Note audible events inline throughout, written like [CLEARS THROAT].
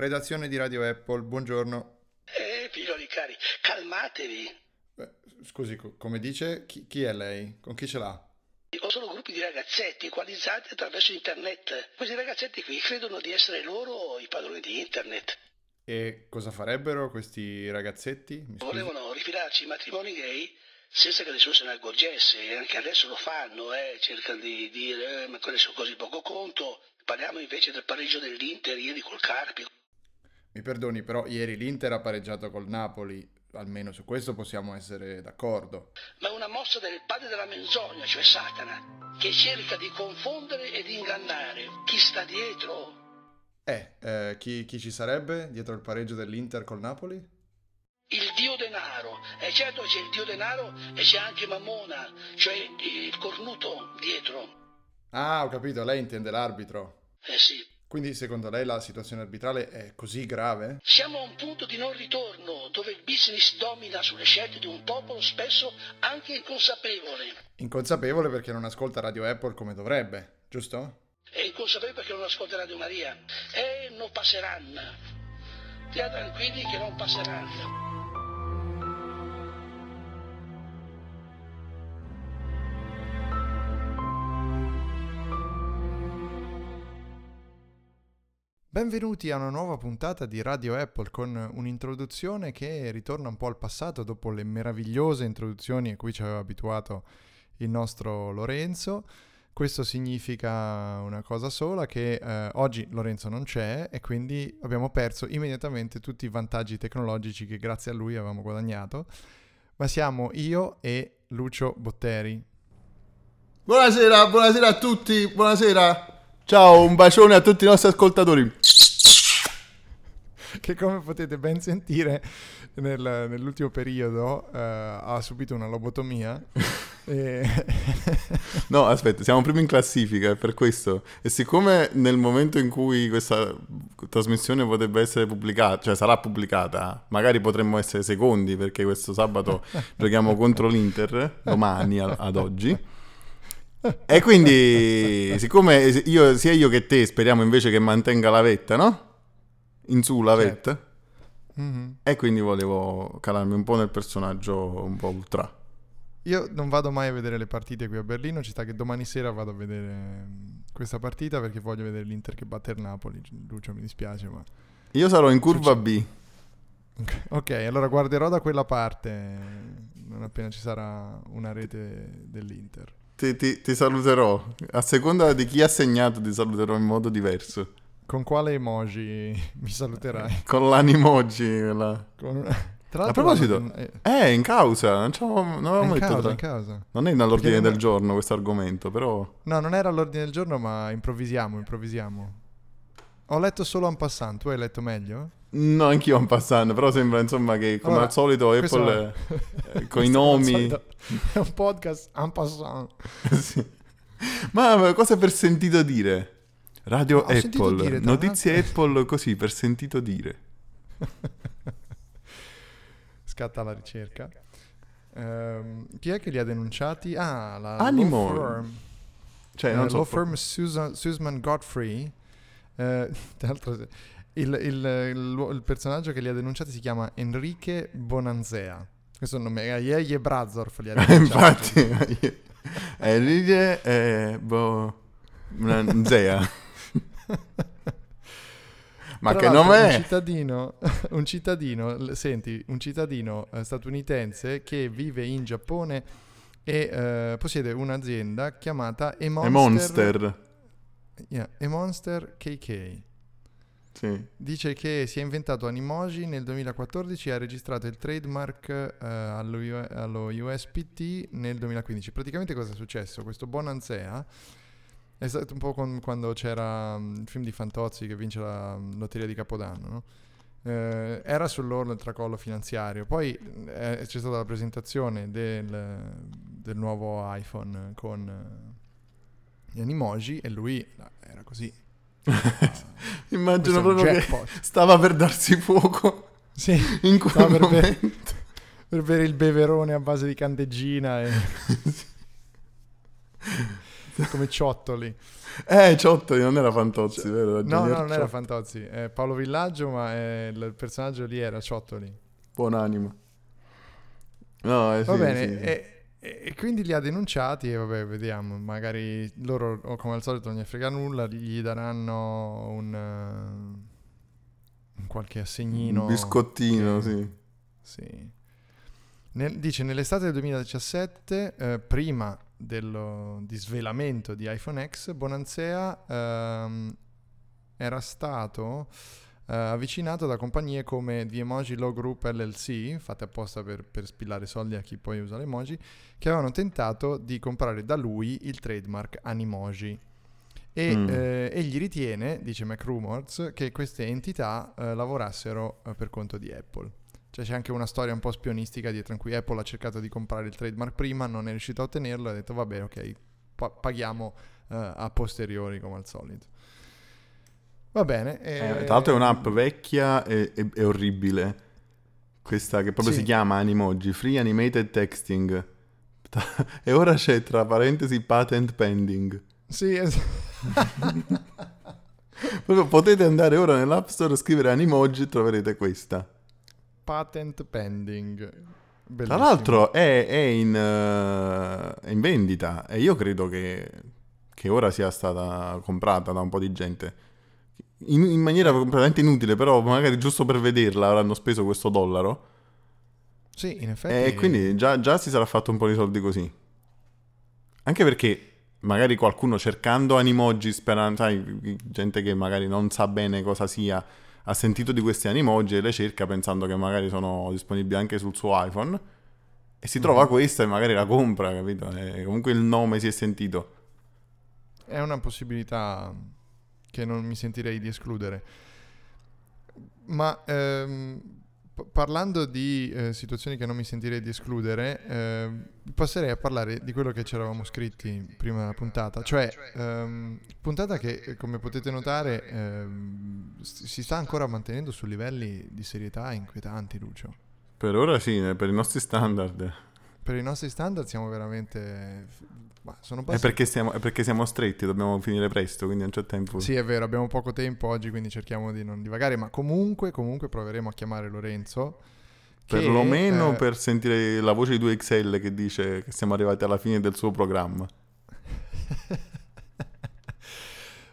Redazione di Radio Apple, buongiorno. Eh, figlioli cari, calmatevi. Beh, scusi, co- come dice, chi, chi è lei? Con chi ce l'ha? Ho solo gruppi di ragazzetti equalizzati attraverso internet. Questi ragazzetti qui credono di essere loro i padroni di internet. E cosa farebbero questi ragazzetti? Volevano rifilarci i matrimoni gay senza che nessuno se ne accorgesse e anche adesso lo fanno, eh. cercano di dire eh, ma quelli sono così poco conto. Parliamo invece del pareggio dell'Inter ieri col Carpi. Mi perdoni, però ieri l'Inter ha pareggiato col Napoli, almeno su questo possiamo essere d'accordo. Ma è una mossa del padre della menzogna, cioè Satana, che cerca di confondere e di ingannare. Chi sta dietro? Eh, eh, chi, chi ci sarebbe dietro il pareggio dell'Inter col Napoli? Il dio denaro. E certo c'è il dio denaro e c'è anche Mammona, cioè il cornuto dietro. Ah, ho capito, lei intende l'arbitro. Eh sì. Quindi secondo lei la situazione arbitrale è così grave? Siamo a un punto di non ritorno dove il business domina sulle scelte di un popolo spesso anche inconsapevole. Inconsapevole perché non ascolta Radio Apple come dovrebbe, giusto? È inconsapevole perché non ascolta Radio Maria. E non passeranno. Stia tranquilli che non passeranno. Benvenuti a una nuova puntata di Radio Apple con un'introduzione che ritorna un po' al passato dopo le meravigliose introduzioni a cui ci aveva abituato il nostro Lorenzo. Questo significa una cosa sola, che eh, oggi Lorenzo non c'è e quindi abbiamo perso immediatamente tutti i vantaggi tecnologici che grazie a lui avevamo guadagnato. Ma siamo io e Lucio Botteri. Buonasera, buonasera a tutti, buonasera. Ciao, un bacione a tutti i nostri ascoltatori. che come potete ben sentire nel- nell'ultimo periodo eh, ha subito una lobotomia. [LAUGHS] e... No, aspetta, siamo primi in classifica, è per questo. E siccome nel momento in cui questa trasmissione potrebbe essere pubblicata, cioè sarà pubblicata, magari potremmo essere secondi perché questo sabato giochiamo contro l'Inter, domani a- ad oggi. E quindi, siccome io, sia io che te speriamo invece che mantenga la vetta, no? In su la Certo. vetta. Mhm. E quindi volevo calarmi un po' nel personaggio un po' ultra. Io non vado mai a vedere le partite qui a Berlino, ci sta che domani sera vado a vedere mm, questa partita perché voglio vedere l'Inter che batte il Napoli. Lucio mi dispiace, ma... Io sarò in curva B. Ok, allora guarderò da quella parte non appena ci sarà una rete dell'Inter. Ti, ti- ti saluterò. A seconda di chi ha segnato, ti saluterò in modo diverso. Con quale emoji [LAUGHS] mi saluterai? Con l'animoji. La... Con [LAUGHS] Tra A proposito, eh, Eh, in causa. Non, non è avevamo in detto causa, tra- in causa. Non è nell'ordine non- del giorno questo argomento, però... No, non era all'ordine del giorno, ma improvvisiamo, improvvisiamo. Ho letto solo un passant, tu hai letto meglio? No, anch'io un passando, però sembra insomma che come Allora, al solito Apple è- eh, [LAUGHS] con i è nomi... È un podcast en passant. [LAUGHS] Sì. Ma cosa per sentito dire? Radio ho Apple, dire, notizie Apple così per sentito dire. [LAUGHS] Scatta la ricerca. Ehm, chi è che li ha denunciati? Ah, la Animal. law firm. Cioè, Eh, non so... law firm Susan, Susan Godfrey. Eh, tra l'altro, il, il- il- il personaggio che li ha denunciati si chiama Enrique Bonanzea. Questo è il nome. Yeye Brazorf li ha [LAUGHS] denunciati. Infatti, [LAUGHS] Enrique eh, boh, Zea. [LAUGHS] Ma Tra che nome Un è? cittadino, un cittadino, senti, un cittadino eh, statunitense che vive in Giappone e eh, possiede un'azienda chiamata E-Monster, Monster. Yeah, E-Monster KK. Sì. Dice che si è inventato Animoji nel 2014 e ha registrato il trademark eh, allo, U- allo USPT nel 2015. Praticamente cosa è successo? Questo Bonanzea è stato un po' con- quando c'era mm, il film di Fantozzi che vince la mm, lotteria di Capodanno, no? Eh, era sull'orlo del tracollo finanziario. Poi eh, c'è stata la presentazione del, del nuovo iPhone con eh, gli Animoji e lui era così. [LAUGHS] Immagino proprio che jackpot. stava per darsi fuoco [LAUGHS] Sì, in quel per bere- per bere il beverone a base di candeggina e... [LAUGHS] come Ciottoli. Eh, Ciottoli non era Fantozzi, Cioè, vero? No, no, non era. Fantozzi, è Paolo Villaggio, ma è- il personaggio lì era Ciottoli. Buonanima. No, eh, Va sì, bene, sì. E, e- quindi li ha denunciati e vabbè, vediamo, magari loro, come al solito, non gli frega nulla, gli daranno un, eh, un qualche assegnino. Un biscottino, che- sì. Sì. Nel- dice nell'estate del 2017, eh, prima dello disvelamento di iPhone X, Bonanzea ehm, era stato eh, avvicinato da compagnie come The Emoji Law Group LLC, fatte apposta per, per spillare soldi a chi poi usa le emoji, che avevano tentato di comprare da lui il trademark Animoji. E Mm. eh, egli ritiene, dice McRumors, che queste entità eh, lavorassero eh, per conto di Apple. Cioè c'è anche una storia un po' spionistica dietro in cui Apple ha cercato di comprare il trademark prima, non è riuscito a ottenerlo e ha detto vabbè ok, pa- paghiamo eh, a posteriori come al solito. Va bene. Eh, eh, tra l'altro è un'app vecchia e, e- e orribile. Questa che proprio Sì. si chiama Animoji, Free Animated Texting. [LAUGHS] E ora c'è tra parentesi patent pending. Sì, es- [LAUGHS] Proprio potete andare ora nell'App Store, scrivere Animoji e troverete questa. patent pending. Tra Bellissimo. l'altro è, è in, eh, è in vendita e io credo che, che ora sia stata comprata da un po' di gente. In, in maniera completamente inutile, però magari giusto per vederla avranno speso questo dollaro. Sì, in effetti. E quindi già, già si sarà fatto un po' di soldi così. Anche perché magari qualcuno cercando Animoji, sperando, sai, gente che magari non sa bene cosa sia, ha sentito di questi Animoji e le cerca pensando che magari sono disponibili anche sul suo iPhone. E si trova Mhm. questa e magari la compra, capito? E comunque il nome si è sentito. È una possibilità che non mi sentirei di escludere. Ma ehm, p- parlando di eh, situazioni che non mi sentirei di escludere, ehm, passerei a parlare di quello che ci eravamo scritti prima della puntata. Cioè, ehm, puntata che, eh, come potete notare, ehm, si sta ancora mantenendo su livelli di serietà inquietanti, Lucio. Per ora sì, eh, per i nostri standard. Per i nostri standard siamo veramente... ma sono È perché, siamo, è perché siamo stretti, dobbiamo finire presto, quindi non c'è tempo. Sì, è vero, abbiamo poco tempo oggi, quindi cerchiamo di non divagare, ma comunque, comunque proveremo a chiamare Lorenzo. che, Perlomeno eh, per sentire la voce di 2XL che dice che siamo arrivati alla fine del suo programma. [LAUGHS]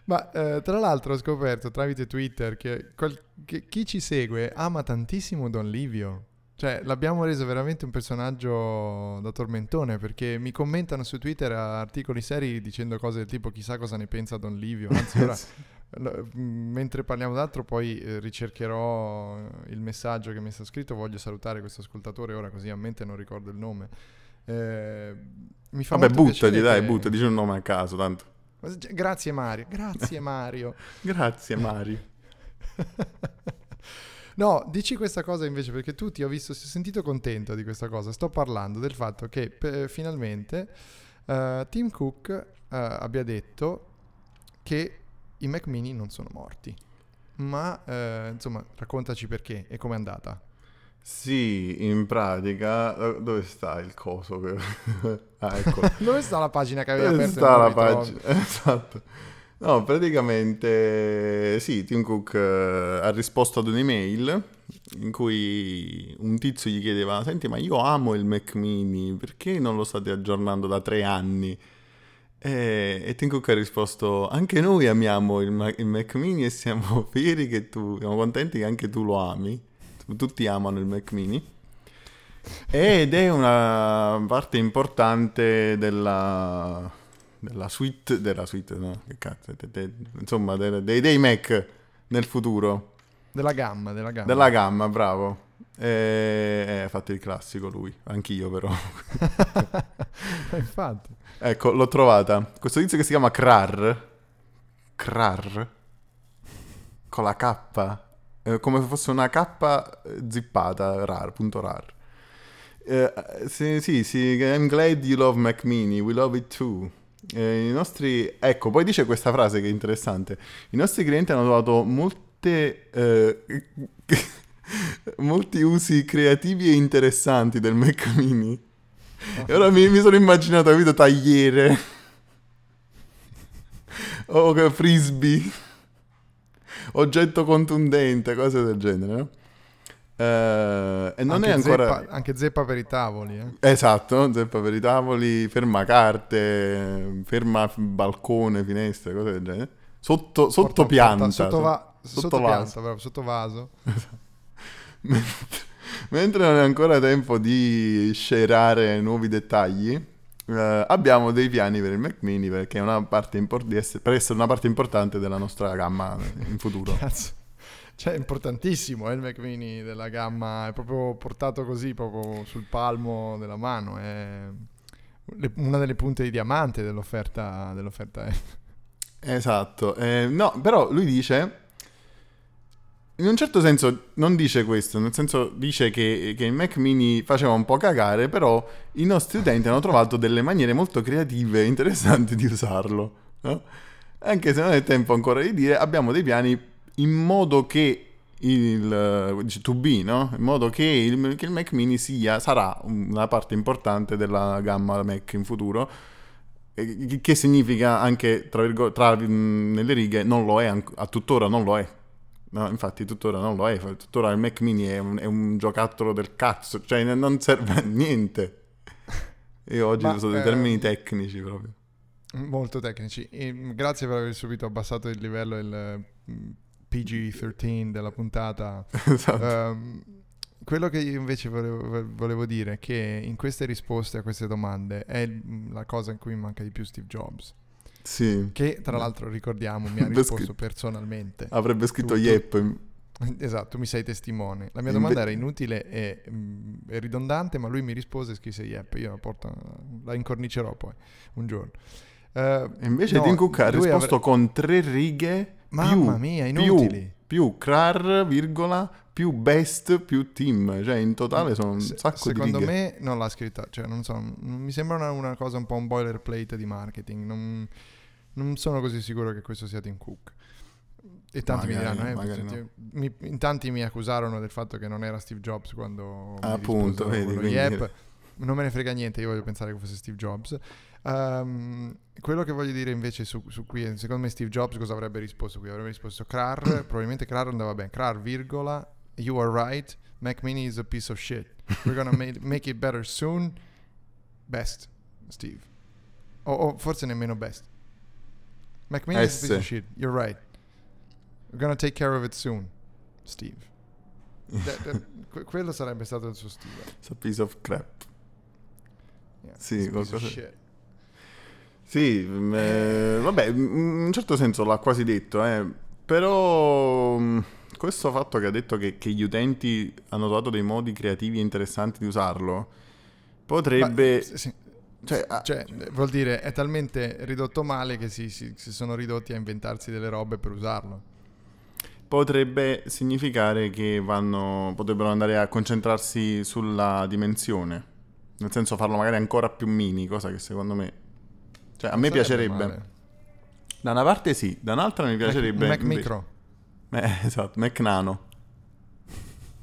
Ma eh, tra l'altro ho scoperto tramite Twitter che, qual- che chi ci segue ama tantissimo Don Livio. Cioè, l'abbiamo reso veramente un personaggio da tormentone perché mi commentano su Twitter articoli seri dicendo cose del tipo chissà cosa ne pensa Don Livio. Anzi, [LAUGHS] ora m- mentre parliamo d'altro poi eh, ricercherò eh, il messaggio che mi è stato scritto voglio salutare questo ascoltatore ora così a mente non ricordo il nome Eh, mi fa Vabbè, buttati, dai, che- butta, dici un nome a caso, tanto. grazie Mario grazie Mario [LAUGHS] Grazie, Mario. [LAUGHS] no dici questa cosa invece perché tu ti ho visto si è sentito contento di questa cosa sto parlando del fatto che pe- finalmente eh, Tim Cook eh, abbia detto che i Mac mini non sono morti ma eh, insomma raccontaci perché e com'è andata Sì, in pratica... Dove sta il coso? [LAUGHS] ah, ecco. [LAUGHS] Dove sta la pagina che avevi Dove aperto? e sta la pagina? [LAUGHS] Esatto. No, praticamente sì, Tim Cook eh, ha risposto ad un'email in cui un tizio gli chiedeva, senti ma io amo il Mac mini, perché non lo state aggiornando da tre anni? E, e Tim Cook ha risposto, anche noi amiamo il, Ma- il Mac mini e siamo [LAUGHS] fieri che tu, siamo contenti che anche tu lo ami, tutti amano il Mac mini. Ed è una parte importante della, della suite, della suite, no, che cazzo, de- de- insomma, de- dei, dei Mac nel futuro, Della gamma, della gamma. della gamma, bravo. E, eh, ha fatto il classico lui, anch'io però. [LAUGHS] Infatti. ecco, l'ho trovata. Questo tizio che si chiama Krar, Krar, con la K, eh, come se fosse una K zippata, rar, punto rar. Eh, sì, sì, sì, I'm glad you love Mac Mini, we love it too. Eh, I nostri, ecco, poi dice questa frase che è interessante. I nostri clienti hanno trovato molte, eh, [LAUGHS] molti usi creativi e interessanti del Mac Mini. E ora mi, mi sono immaginato, capito, tagliere. o frisbee, oggetto contundente, cose del genere, no? Eh, e non anche è ancora... Zeppa, anche zeppa per i tavoli, eh. Esatto, zeppa per i tavoli, ferma carte, ferma balcone, finestre, cose del genere. Sotto, sotto Porta- pianta. porta- sotto, va- sotto sotto vaso. pianta, bravo, sotto vaso. [LAUGHS] mentre, mentre non è ancora tempo di scerare nuovi dettagli, eh, abbiamo dei piani per il Mac Mini perché è una parte impor- di essere- per essere una parte importante della nostra gamma in futuro. Cazzo. Cioè, è importantissimo eh, il Mac Mini della gamma, è proprio portato così, proprio sul palmo della mano. È una delle punte di diamante dell'offerta, dell'offerta Apple. Esatto, eh, no, però lui dice, in un certo senso non dice questo, nel senso dice che, che il Mac mini faceva un po' cagare, però i nostri utenti hanno trovato delle maniere molto creative e interessanti di usarlo. no? Anche se non è tempo ancora di dire, abbiamo dei piani in modo che il eh, to be, no? In modo che il, che il Mac mini sia, sarà una parte importante della gamma Mac in futuro. Eh, Che significa anche, tra, virgo- tra nelle righe, non lo è, a tuttora non lo è. No, infatti tuttora non lo è, tuttora il Mac mini è un, è un giocattolo del cazzo, cioè non serve a niente. Io oggi uso dei termini tecnici proprio. Molto tecnici. E, grazie per aver subito abbassato il livello, mm, PG-13 della puntata. [LAUGHS] esatto. Ehm, quello che io invece volevo, volevo dire è che in queste risposte a queste domande è la cosa in cui mi manca di più Steve Jobs. sì. Che tra l'altro ricordiamo mi ha [LAUGHS] risposto personalmente. Avrebbe scritto tu- tu- Yep. [LAUGHS] Esatto, mi sei testimone. La mia Inve- domanda era inutile e, mm, e ridondante, ma lui mi rispose e scrisse Yep. Io la, porto- la incornicerò poi un giorno. E invece no, Tim Cook ha risposto avre- con tre righe Mamma più, mia, più, inutili. più crar, virgola, più best, più team. Cioè in totale sono un Se- sacco di Secondo righe. me non l'ha scritta, cioè non so, non- mi sembra una, una cosa un po' un boilerplate di marketing. Non, non sono così sicuro che questo sia Tim Cook. E tanti Magari, mi diranno, eh, no. mi- in tanti mi accusarono del fatto che non era Steve Jobs quando mi Appunto, vedi, quindi- Yep. Non me ne frega niente, io voglio pensare che fosse Steve Jobs. Ehm, quello che voglio dire invece su, su qui, secondo me Steve Jobs cosa avrebbe risposto qui? Avrebbe risposto Krar, [COUGHS] probabilmente Krar andava bene. Krar, virgola, you are right, Mac Mini is a piece of shit. We're gonna ma- [LAUGHS] make it better soon. Best, Steve. O, o forse nemmeno best. Mac Mini is a piece of S. shit, you're right. We're gonna take care of it soon, Steve. That- [LAUGHS] that- que- quello sarebbe stato il suo stile. It's a piece of crap. Yeah, Sì, qualcosa-. Sì, mm, eh, vabbè, in un certo senso l'ha quasi detto, eh, però mm, questo fatto che ha detto che, che gli utenti hanno trovato dei modi creativi e interessanti di usarlo, potrebbe... Ma, sì, sì. cioè, ah, Cioè, eh, vuol dire è talmente ridotto male che si, si- si sono ridotti a inventarsi delle robe per usarlo. potrebbe significare che vanno, potrebbero andare a concentrarsi sulla dimensione, nel senso farlo magari ancora più mini, cosa che secondo me... Cioè, a me piacerebbe. male. Da una parte sì, da un'altra mi piacerebbe... Mac, Mac invece- Micro. Eh, [LAUGHS] esatto, Mac Nano.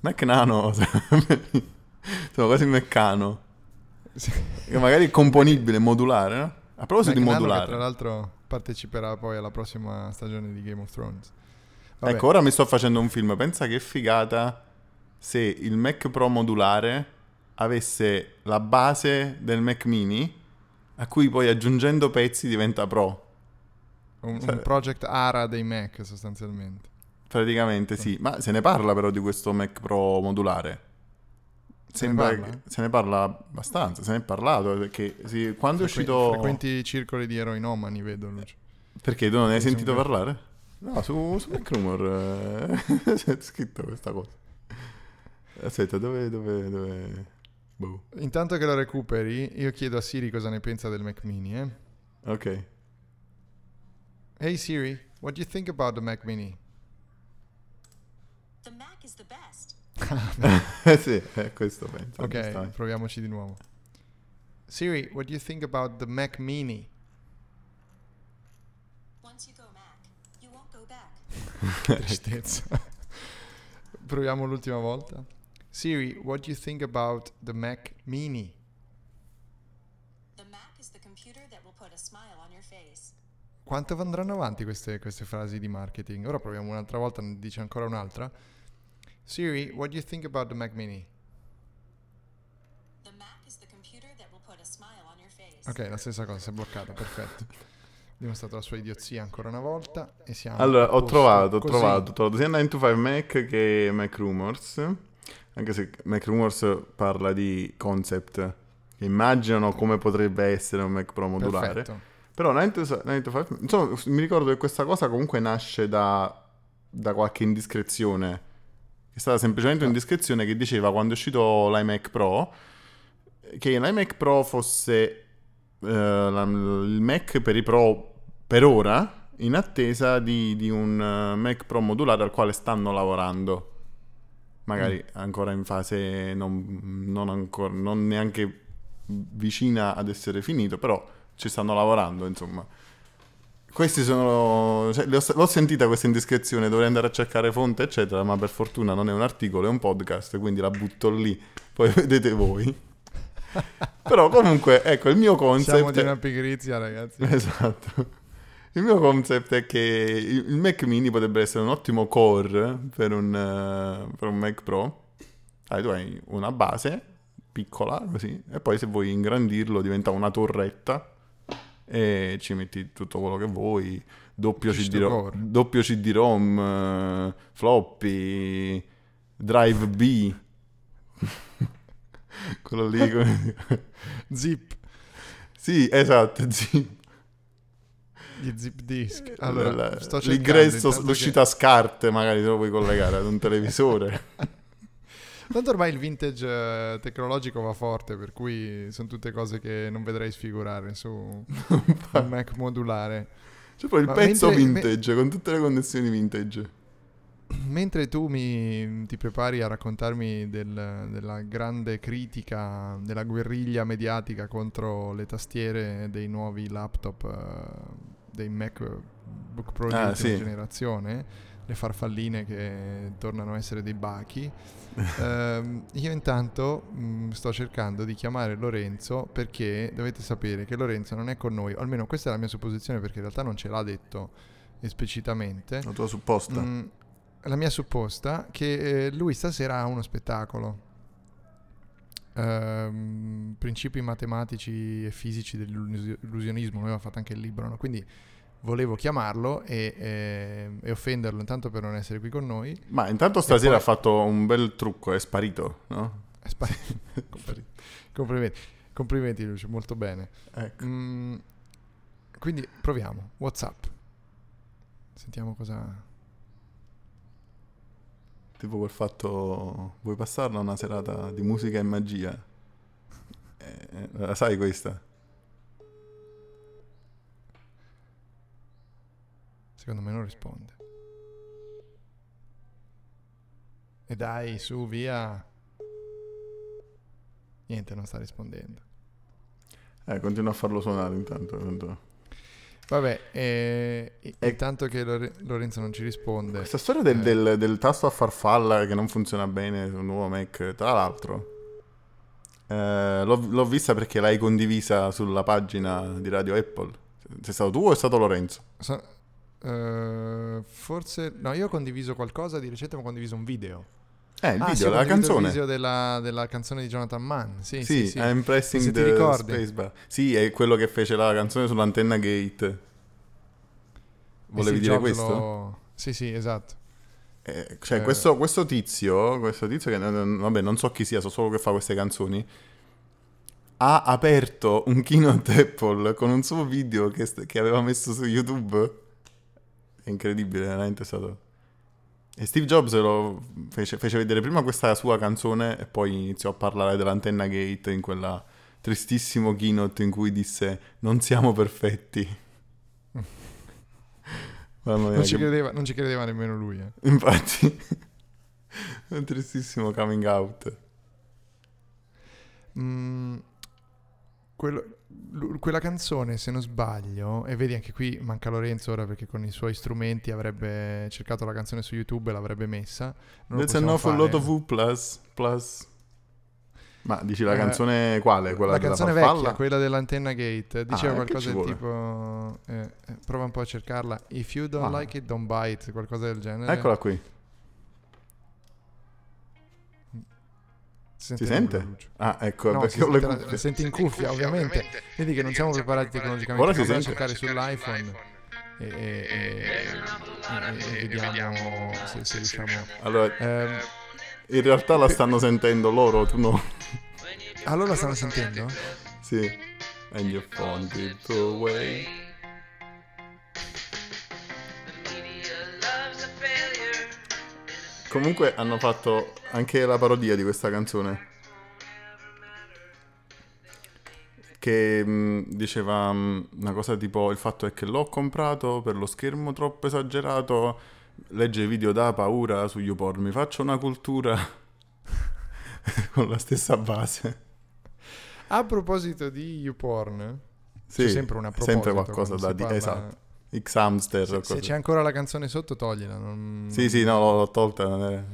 Mac Nano, [LAUGHS] sono quasi meccano. Sì. Che magari è componibile, modulare, no? A proposito di Mac che modulare. tra l'altro parteciperà poi alla prossima stagione di Game of Thrones. Vabbè, Ecco, ora mi sto facendo un film. Pensa che figata se il Mac Pro modulare avesse la base del Mac Mini, a cui poi aggiungendo pezzi diventa Pro. un, un project ARA dei Mac sostanzialmente. Praticamente sì. Ma se ne parla però di questo Mac Pro modulare. Se ne Sembra parla? che- se ne parla abbastanza, se ne è parlato perché sì, quando è Frequen- uscito Frequenti circoli di eroinomani, vedo Lucio. perché tu non ne hai sentito sono- parlare? No, su, su Mac Rumor eh, [LAUGHS] c'è scritto questa cosa. Aspetta, dove dove dove boh. Intanto che lo recuperi, io chiedo a Siri cosa ne pensa del Mac Mini, eh. Ok. Hey Siri, what do you think about the Mac Mini? The Mac is the best. Eh [LAUGHS] sì, è questo penso. Ok, proviamoci di nuovo. Siri, what do you think about the Mac Mini? Once you go Mac, you won't go back. [LAUGHS] Tristezza. Proviamo l'ultima volta. Siri, what do you think about the Mac Mini? The Mac is the computer that will put a smile on your face. Quanto andranno avanti queste, queste frasi di marketing? Ora proviamo un'altra volta, ne dice ancora un'altra. Siri, what do you think about the Mac Mini? The Mac is the computer that will put a smile on your face. Ok, la stessa cosa, si è bloccata, perfetto. Dimostrato la sua idiozia ancora una volta e siamo Allora, ho trovato, ho trovato, ho trovato sia 9 to 5 Mac che Mac Rumors, anche se Mac Rumors parla di concept, che immaginano come potrebbe essere un Mac Pro modulare. Perfetto. Però 9 to, 9 to 5, insomma, mi ricordo che questa cosa comunque nasce da, da qualche indiscrezione. È stata semplicemente un'indiscrezione che diceva quando è uscito l'iMac Pro che l'iMac Pro fosse la- il Mac per i Pro per ora in attesa di, di un eh, Mac Pro modulare al quale stanno lavorando. Magari Mm. ancora in fase non, non ancora, non neanche vicina ad essere finito, però ci stanno lavorando, insomma. Questi sono. cioè, l'ho sentita questa indiscrezione, dovrei andare a cercare fonte, eccetera, ma per fortuna non è un articolo, è un podcast, quindi la butto lì, poi [LAUGHS] vedete voi. [LAUGHS] Però comunque, ecco, il mio concept... Siamo di una pigrizia, ragazzi. Esatto. Il mio concept è che il Mac mini potrebbe essere un ottimo core per un, eh, per un Mac Pro. Ah, tu hai una base piccola così, e poi se vuoi ingrandirlo diventa una torretta e ci metti tutto quello che vuoi. Doppio CD-ROM, doppio CD-ROM, eh, floppy, drive B. [LAUGHS] quello lì. [LAUGHS] Zip, sì, esatto, [LAUGHS] sì. Gli zip disk. Allora, sto cercando l'ingresso, l'uscita a scarte, magari te lo puoi collegare ad un televisore. [LAUGHS] Tanto ormai il vintage eh, tecnologico va forte, per cui sono tutte cose che non vedrei sfigurare su [LAUGHS] un Mac modulare. C'è poi il Ma pezzo mentre- vintage con tutte le connessioni vintage. Mentre tu mi, ti prepari a raccontarmi del- della grande critica, della guerriglia mediatica contro le tastiere dei nuovi laptop, eh, dei MacBook Pro di Ah, ultima sì. generazione, le farfalline che tornano a essere dei bachi, [LAUGHS] ehm, io intanto mh, sto cercando di chiamare Lorenzo perché dovete sapere che Lorenzo non è con noi, almeno questa è la mia supposizione perché in realtà non ce l'ha detto esplicitamente. La tua supposta. Mm, la mia supposta che eh, lui stasera ha uno spettacolo. Ehm, principi matematici e fisici dell'illusionismo, lui aveva fatto anche il libro, no? quindi volevo chiamarlo e, eh, e offenderlo intanto per non essere qui con noi. Ma intanto stasera poi- ha fatto un bel trucco, è sparito, no? È spa- [LAUGHS] Complimenti. Complimenti, complimenti Lucio, molto bene. Ecco. Mm, quindi proviamo, Whatsapp. Sentiamo cosa... Tipo quel fatto... Vuoi passarla una serata di musica e magia? Eh, eh, la sai questa? Secondo me non risponde. E dai, su, via. Niente, non sta rispondendo. Eh, continua a farlo suonare intanto. tanto. Vabbè, eh, intanto che Lore- Lorenzo non ci risponde. Questa storia del, Eh. del- del tasto a farfalla che non funziona bene sul nuovo Mac, tra l'altro, eh, l'ho, l'ho vista perché l'hai condivisa sulla pagina di Radio Apple. Sei stato tu o è stato Lorenzo? So- eh, forse... No, io ho condiviso qualcosa di recente, ma ho condiviso un video. Eh, il Ah, video, la canzone. Il video della, della canzone di Jonathan Mann. Sì, Sì, sì, sì. I'm pressing Se the spacebar. Sì, è quello che fece la canzone sull'antenna gate. E Volevi dire questo? lo- Sì, sì, esatto. Eh, cioè, Eh. questo, questo tizio, questo tizio che vabbè, non so chi sia, so solo che fa queste canzoni. Ha aperto un keynote Apple con un suo video che, che aveva messo su YouTube. È incredibile, veramente è stato. E Steve Jobs lo fece, fece vedere prima questa sua canzone e poi iniziò a parlare dell'antenna gate in quella tristissimo keynote in cui disse non siamo perfetti. [LAUGHS] Mamma mia, Non ci, che- credeva, non ci credeva nemmeno lui. eh. Infatti, [LAUGHS] è un tristissimo coming out. Mm, quello- quella canzone, se non sbaglio, e vedi anche qui manca Lorenzo ora perché con i suoi strumenti avrebbe cercato la canzone su YouTube e l'avrebbe messa. Non That's awful fare. lot of U plus. plus. Ma dici la Eh, canzone quale? Quella la della canzone farfalla? vecchia, quella dell'antenna gate, diceva eh, che qualcosa del tipo eh, eh, prova un po' a cercarla. If you don't Ah. like it, don't buy it, qualcosa del genere. Eccola qui. Si sente? Ah, ecco, No, perché si ho le te la- la senti in cuffia, ovviamente. Vedi che non siamo preparati tecnologicamente. Ora si sente? cercare sull'iPhone e, e- e- e vediamo se, se riusciamo. Allora, Ehm, in realtà la stanno sentendo loro, tu no. allora la stanno sentendo? Sì. And you found it away. Comunque hanno fatto anche la parodia di questa canzone. Che mh, diceva mh, una cosa tipo il fatto è che l'ho comprato per lo schermo troppo esagerato, legge video da paura su YouPorn, mi faccio una cultura [LAUGHS] con la stessa base. A proposito di YouPorn, Sì, c'è sempre una proposito sempre qualcosa da dire. Esatto. X-Hamster o Se, se c'è ancora la canzone sotto, toglila. non- Sì, sì, no, l'ho, l'ho tolta. non è-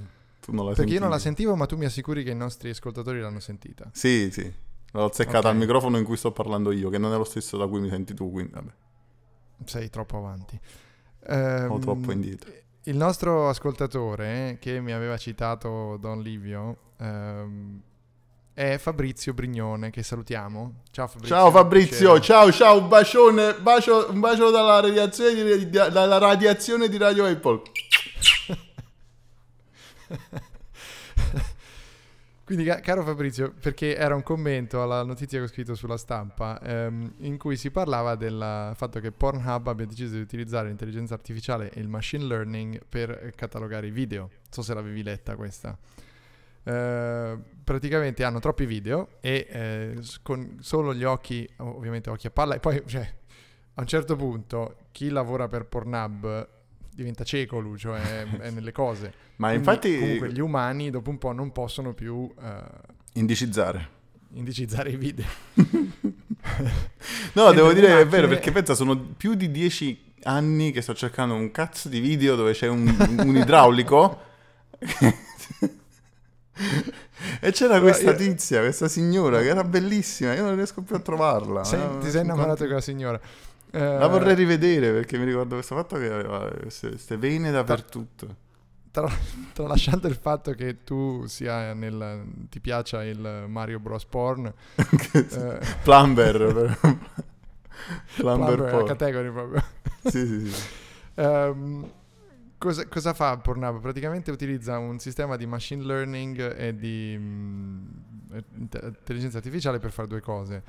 Tu non la Perché io non la sentivi. sentivo, ma tu mi assicuri che i nostri ascoltatori l'hanno sentita. Sì, sì. L'ho azzeccata Ok. al microfono in cui sto parlando io, che non è lo stesso da cui mi senti tu, quindi vabbè, Sei troppo avanti. o Ehm, troppo indietro. Il nostro ascoltatore eh, che mi aveva citato Don Livio ehm, è Fabrizio Brignone, che salutiamo. Ciao Fabrizio. Ciao Fabrizio, ciao ciao, un bacione, bacio, un bacio dalla radiazione di, dalla radiazione di Radio Apple. [LAUGHS] Quindi, ca- caro Fabrizio, perché era un commento alla notizia che ho scritto sulla stampa ehm, in cui si parlava del fatto che Pornhub abbia deciso di utilizzare l'intelligenza artificiale e il machine learning per catalogare i video. Non so se l'avevi letta questa. Eh, praticamente hanno troppi video e eh, con solo gli occhi, ovviamente occhi a palla, e poi cioè, a un certo punto chi lavora per Pornhub diventa cieco, Lucio, è, è [LAUGHS] nelle cose. Ma Quindi, infatti, comunque gli umani dopo un po' non possono più eh, indicizzare. indicizzare i video. [LAUGHS] No, devo dire che è macchine- vero, perché pensa, sono più di dieci anni che sto cercando un cazzo di video dove c'è un, un idraulico. [LAUGHS] e c'era questa tizia, questa signora che era bellissima, io non riesco più a trovarla. Sei- Eh, ti sei innamorato di quella signora. Eh, La vorrei rivedere perché mi ricordo questo fatto che aveva queste vene dappertutto. tra- tralasciando il fatto che tu sia nel ti piaccia il Mario Bros porn [LAUGHS] eh, Plumber. [LAUGHS] Plumber Plumber, porn. category proprio Sì, sì, sì. [LAUGHS] Ehm, cosa, cosa fa Pornhub? Praticamente utilizza un sistema di machine learning e di mm, int- intelligenza artificiale per fare due cose.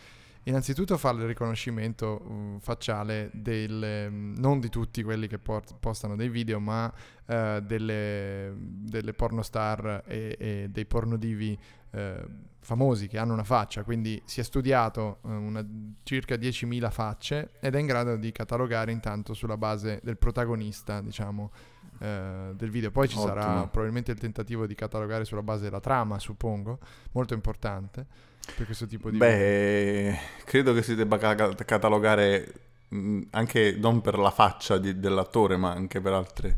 Innanzitutto fa il riconoscimento mm, facciale del, mm, non di tutti quelli che port- postano dei video, ma eh, delle, delle pornostar e, e dei pornodivi eh, famosi che hanno una faccia, quindi si è studiato eh, una- circa 10.000 facce ed è in grado di catalogare intanto sulla base del protagonista, diciamo, eh, del video. Poi ci sarà Ottimo. probabilmente il tentativo di catalogare sulla base della trama, suppongo, molto importante per questo tipo di video. Beh, credo che si debba ca- catalogare mh, anche non per la faccia di- dell'attore, ma anche per altre.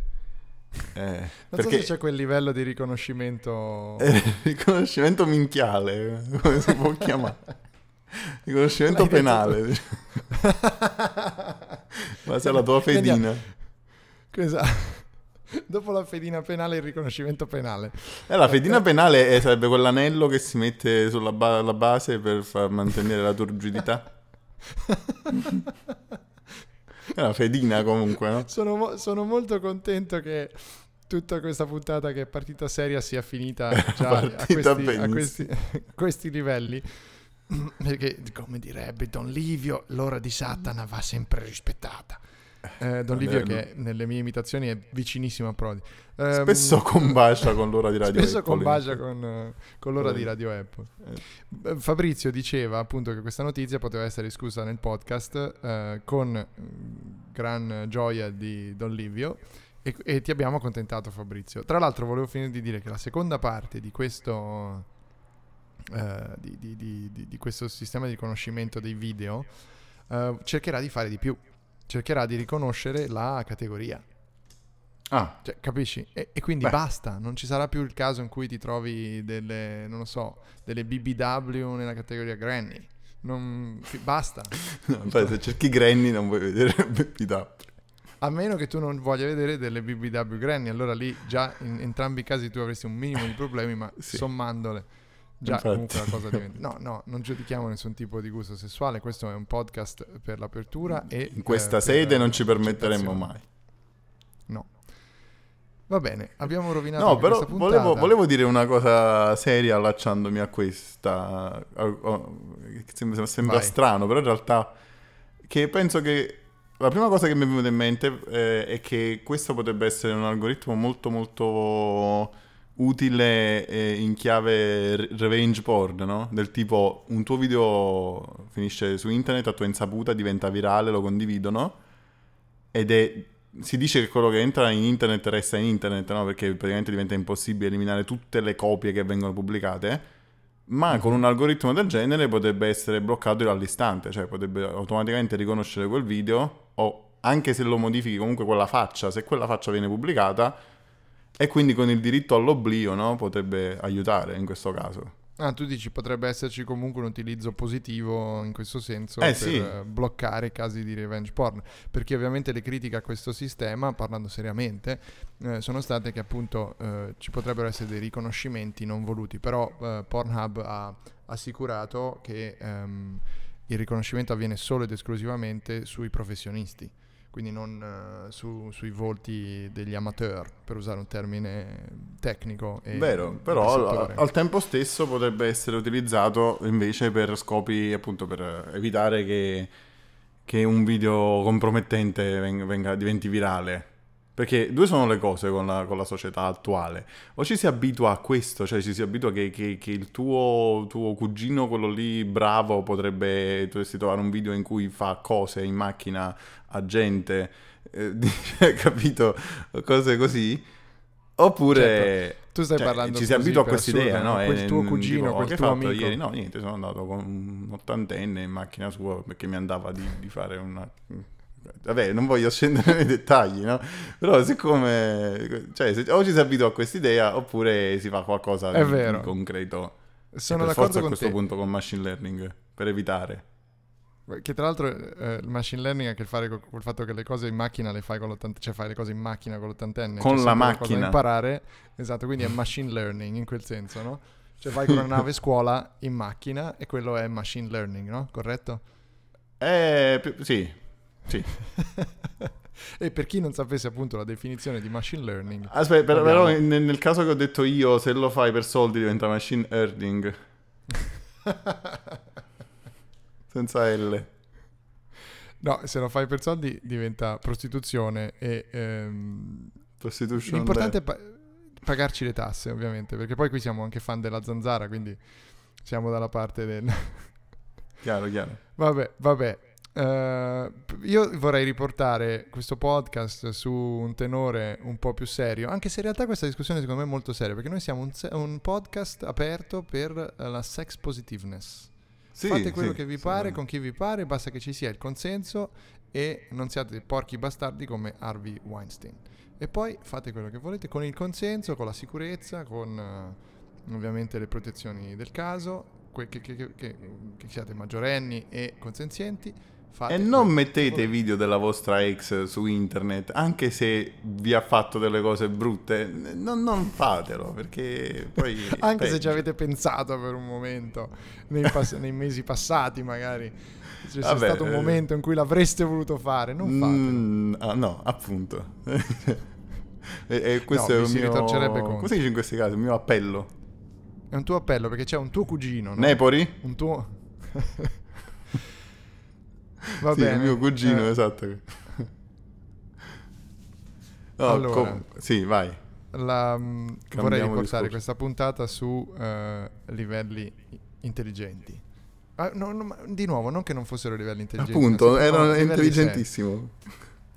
Eh, Non perché so se c'è quel livello di riconoscimento... è [LAUGHS] riconoscimento minchiale, come si può chiamare? [LAUGHS] Riconoscimento L'hai penale. [LAUGHS] Ma sei la tua fedina. Esatto. Dopo la fedina penale, il riconoscimento penale. Eh, la fedina penale è- sarebbe quell'anello che si mette sulla ba- base per far mantenere la turgidità. È una fedina comunque, no? Sono, mo- sono molto contento che tutta questa puntata che è partita seria sia finita [LAUGHS] già a questi, a questi- a [LAUGHS] questi livelli. [CLEARS THROAT] Perché, come direbbe Don Livio, l'ora di Satana va sempre rispettata. Eh, Don Livio, che nelle mie imitazioni è vicinissimo a Prodi. Ehm, Spesso combacia con l'ora di radio. Spesso Apple. combacia con, eh, con l'ora Poi- di Radio Apple. Eh, Fabrizio diceva appunto che questa notizia poteva essere discussa nel podcast eh, con mm, gran gioia di Don Livio e, e ti abbiamo accontentato Fabrizio. Tra l'altro volevo finire di dire che la seconda parte di questo, eh, di, di- di- di- questo sistema di riconoscimento dei video eh, cercherà di fare di più, cercherà di riconoscere la categoria. Ah, Cioè, capisci? E, e quindi Beh. basta, non ci sarà più il caso in cui ti trovi delle, non lo so, delle BBW nella categoria Granny. Non, basta. [LAUGHS] no, se cerchi Granny non vuoi vedere [LAUGHS] Up. A meno che tu non voglia vedere delle BBW Granny, allora lì già in entrambi i casi tu avresti un minimo di problemi, ma Sì. sommandole già Infatti. comunque la cosa diventa... [LAUGHS] No, no, non giudichiamo nessun tipo di gusto sessuale, questo è un podcast per l'apertura e... In questa eh, sede non ci l'accettazione. mai. No. Va bene, abbiamo rovinato No, però volevo, volevo dire una cosa seria allacciandomi a questa. sembra, sembra strano, però in realtà che penso che la prima cosa che mi è venuta in mente eh, è che questo potrebbe essere un algoritmo molto molto utile eh, in chiave re- revenge porn, no? Del tipo un tuo video finisce su internet a tua insaputa, diventa virale, lo condividono ed è si dice che quello che entra in internet resta in internet, no? Perché praticamente diventa impossibile eliminare tutte le copie che vengono pubblicate. Ma con un algoritmo del genere potrebbe essere bloccato all'istante, cioè potrebbe automaticamente riconoscere quel video o anche se lo modifichi comunque quella faccia, se quella faccia viene pubblicata e quindi con il diritto all'oblio, no? Potrebbe aiutare in questo caso. Ah, tu dici potrebbe esserci comunque un utilizzo positivo in questo senso Eh, per sì. eh, bloccare casi di revenge porn, perché ovviamente le critiche a questo sistema, parlando seriamente, eh, sono state che appunto eh, ci potrebbero essere dei riconoscimenti non voluti, però eh, Pornhub ha assicurato che ehm, il riconoscimento avviene solo ed esclusivamente sui professionisti. Quindi non eh, su- sui volti degli amateur, per usare un termine tecnico. Vero, però al, al tempo stesso potrebbe essere utilizzato invece per scopi, appunto, per evitare che, che un video compromettente venga, venga- diventi virale. Perché due sono le cose con la, con la società attuale. O ci si abitua a questo, cioè ci si abitua che, che- che il tuo, tuo cugino, quello lì bravo, potrebbe, dovresti trovare un video in cui fa cose in macchina a gente, eh, [LAUGHS] capito? Cose così. Oppure... Certo. Tu stai cioè, parlando ci si abitua a quest'idea, no? no? Quel E, tuo mm, cugino, tipo, quel tuo fatto amico. ieri? No, niente, sono andato con un ottantenne in macchina sua perché mi andava di, di fare una... Vabbè, non voglio scendere nei dettagli, no? Però siccome... Cioè, se- o ci si abitua a quest'idea oppure si fa qualcosa di, di concreto. Sono d'accordo forza a con questo te. punto con machine learning, per evitare. Che tra l'altro eh, il machine learning ha a che fare con col fatto che le cose in macchina le fai con l'ottantenne, cioè fai le cose in macchina con l'ottantenne. Con c'è la macchina. Da imparare, esatto, quindi è machine learning in quel senso, no? Cioè vai con una nave [LAUGHS] scuola in macchina e quello è machine learning, no? Corretto? Eh, sì, sì. [LAUGHS] e per chi non sapesse appunto la definizione di machine learning, Aspetta, però, Abbiamo- però nel, nel caso che ho detto io, se lo fai per soldi diventa machine earning. [LAUGHS] Senza L. no, se lo fai per soldi diventa prostituzione e ehm, Prostitution. l'importante è pa- pagarci le tasse ovviamente, perché poi qui siamo anche fan della zanzara, quindi siamo dalla parte del... Chiaro, chiaro. Vabbè, vabbè. Eh, io vorrei riportare questo podcast su un tenore un po' più serio, anche se in realtà questa discussione secondo me è molto seria, perché noi siamo un, se- un podcast aperto per eh, la sex positiveness. Sì, Fate quello sì, che vi pare, sì. con chi vi pare, basta che ci sia il consenso e non siate porchi bastardi come Harvey Weinstein. E poi fate quello che volete con il consenso, con la sicurezza, con eh, ovviamente le protezioni del caso, che- che- che- che siate maggiorenni e consenzienti. Fate E non mettete video della vostra ex su internet, anche se vi ha fatto delle cose brutte, non, non fatelo, perché poi... [LAUGHS] Anche se peggio. ci avete pensato per un momento, nei, pass- nei mesi passati magari, c'è Vabbè, stato un eh. momento in cui l'avreste voluto fare, non fatelo. Mm, ah, no, appunto. e, e questo No, è un mio... contro. Come si dice in questi casi? Il mio appello. È un tuo appello perché c'è un tuo cugino, no? Nepori? Un tuo... Va sì, bene. il mio cugino, Eh, esatto. No, Allora. com- sì, vai. la- mm, vorrei riportare questa puntata su eh, livelli intelligenti. Ah, no, no, di nuovo, non che non fossero livelli intelligenti. Appunto, ma era livelli intelligentissimo.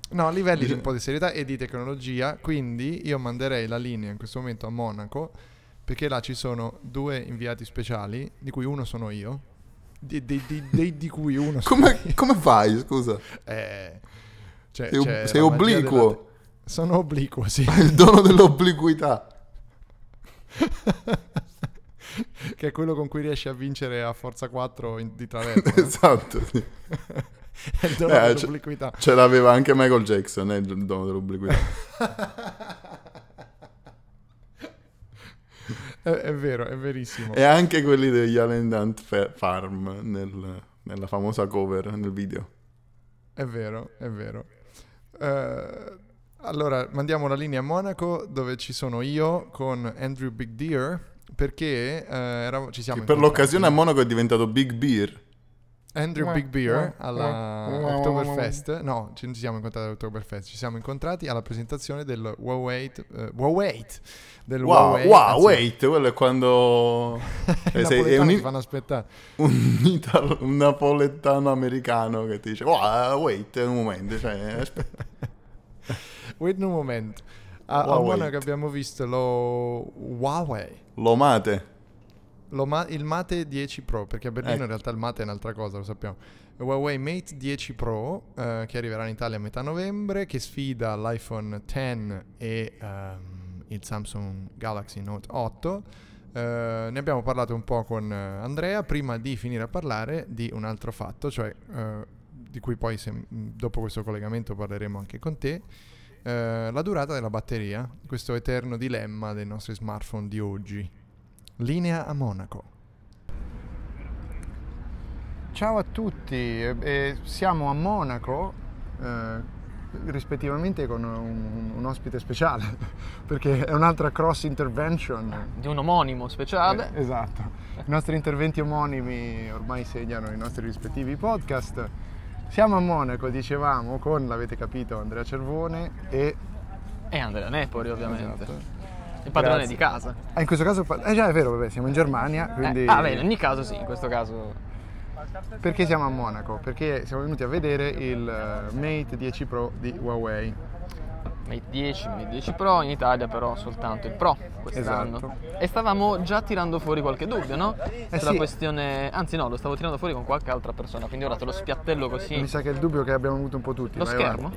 No, livelli di un po' di serietà e di tecnologia. Quindi io manderei la linea in questo momento a Monaco perché là ci sono due inviati speciali, di cui uno sono io. Di, di- di- dei- di cui uno Come, [LAUGHS] come fai, scusa? Eh, cioè, Sei c'è sei obliquo. della Sono obliquo, sì. [LAUGHS] Il dono dell'obliquità. [LAUGHS] che è quello con cui riesci a vincere a forza 4 in- di traverso. esatto, sì. è il dono Eh, dell'obliquità. Ce l'aveva anche Michael Jackson, eh, il dono dell'obliquità. È, è vero, è verissimo. e anche quelli degli Allen Hunt Fa- Farm nel- nella famosa cover, nel video. È vero, è vero. Eh, allora, mandiamo la linea a Monaco dove ci sono io con Andrew Big Deer perché eh, eravamo- ci siamo Che per l'occasione a Monaco è diventato Big Beer. Andrew Big Beer alla Oktoberfest. No, ci ci siamo incontrati all'Oktoberfest. Ci siamo incontrati alla presentazione del Huawei. eh, Huawei del Wow, Huawei, wow, anzi, wait, quello è quando... [LAUGHS] i eh, sei- è un, ti fanno aspettare. un, italo- un napoletano americano che ti dice, wow, wait, un momento, cioè, aspetta. [LAUGHS] Wait un momento. A, a Huawei. Monaco abbiamo visto lo Huawei. Lo mate. Lo ma- il Mate 10 Pro, perché a Berlino Ecco. in realtà il Mate è un'altra cosa, lo sappiamo. Huawei Mate 10 Pro, eh, che arriverà in Italia a metà novembre, che sfida l'iPhone X e ehm, il Samsung Galaxy Note 8. Eh, ne abbiamo parlato un po' con eh, Andrea prima di finire a parlare di un altro fatto, cioè eh, di cui poi se- dopo questo collegamento parleremo anche con te. eh, la durata della batteria, questo eterno dilemma dei nostri smartphone di oggi. Linea a Monaco. Ciao a tutti, eh, eh, siamo a Monaco eh, rispettivamente con un, un ospite speciale [LAUGHS] perché è un'altra cross intervention. di un omonimo speciale. Eh, esatto, i nostri interventi omonimi ormai segnano i nostri rispettivi podcast. Siamo a Monaco, dicevamo, con, l'avete capito, Andrea Cervone e... E Andrea Nepori, ovviamente. Esatto. Il padrone Grazie. di casa. Ah, in questo caso... Eh già, è vero, vabbè, siamo in Germania, quindi... Eh, ah, beh, in ogni caso sì, in questo caso. Perché siamo a Monaco? Perché siamo venuti a vedere il eh, Mate 10 Pro di Huawei. Mate 10, Mate 10 Pro, in Italia però soltanto il Pro quest'anno. Esatto. E stavamo già tirando fuori qualche dubbio, no? Sulla sì. questione. Anzi no, lo stavo tirando fuori con qualche altra persona, quindi ora te lo spiattello così. Mi sa che è il dubbio che abbiamo avuto un po' tutti. Lo schermo?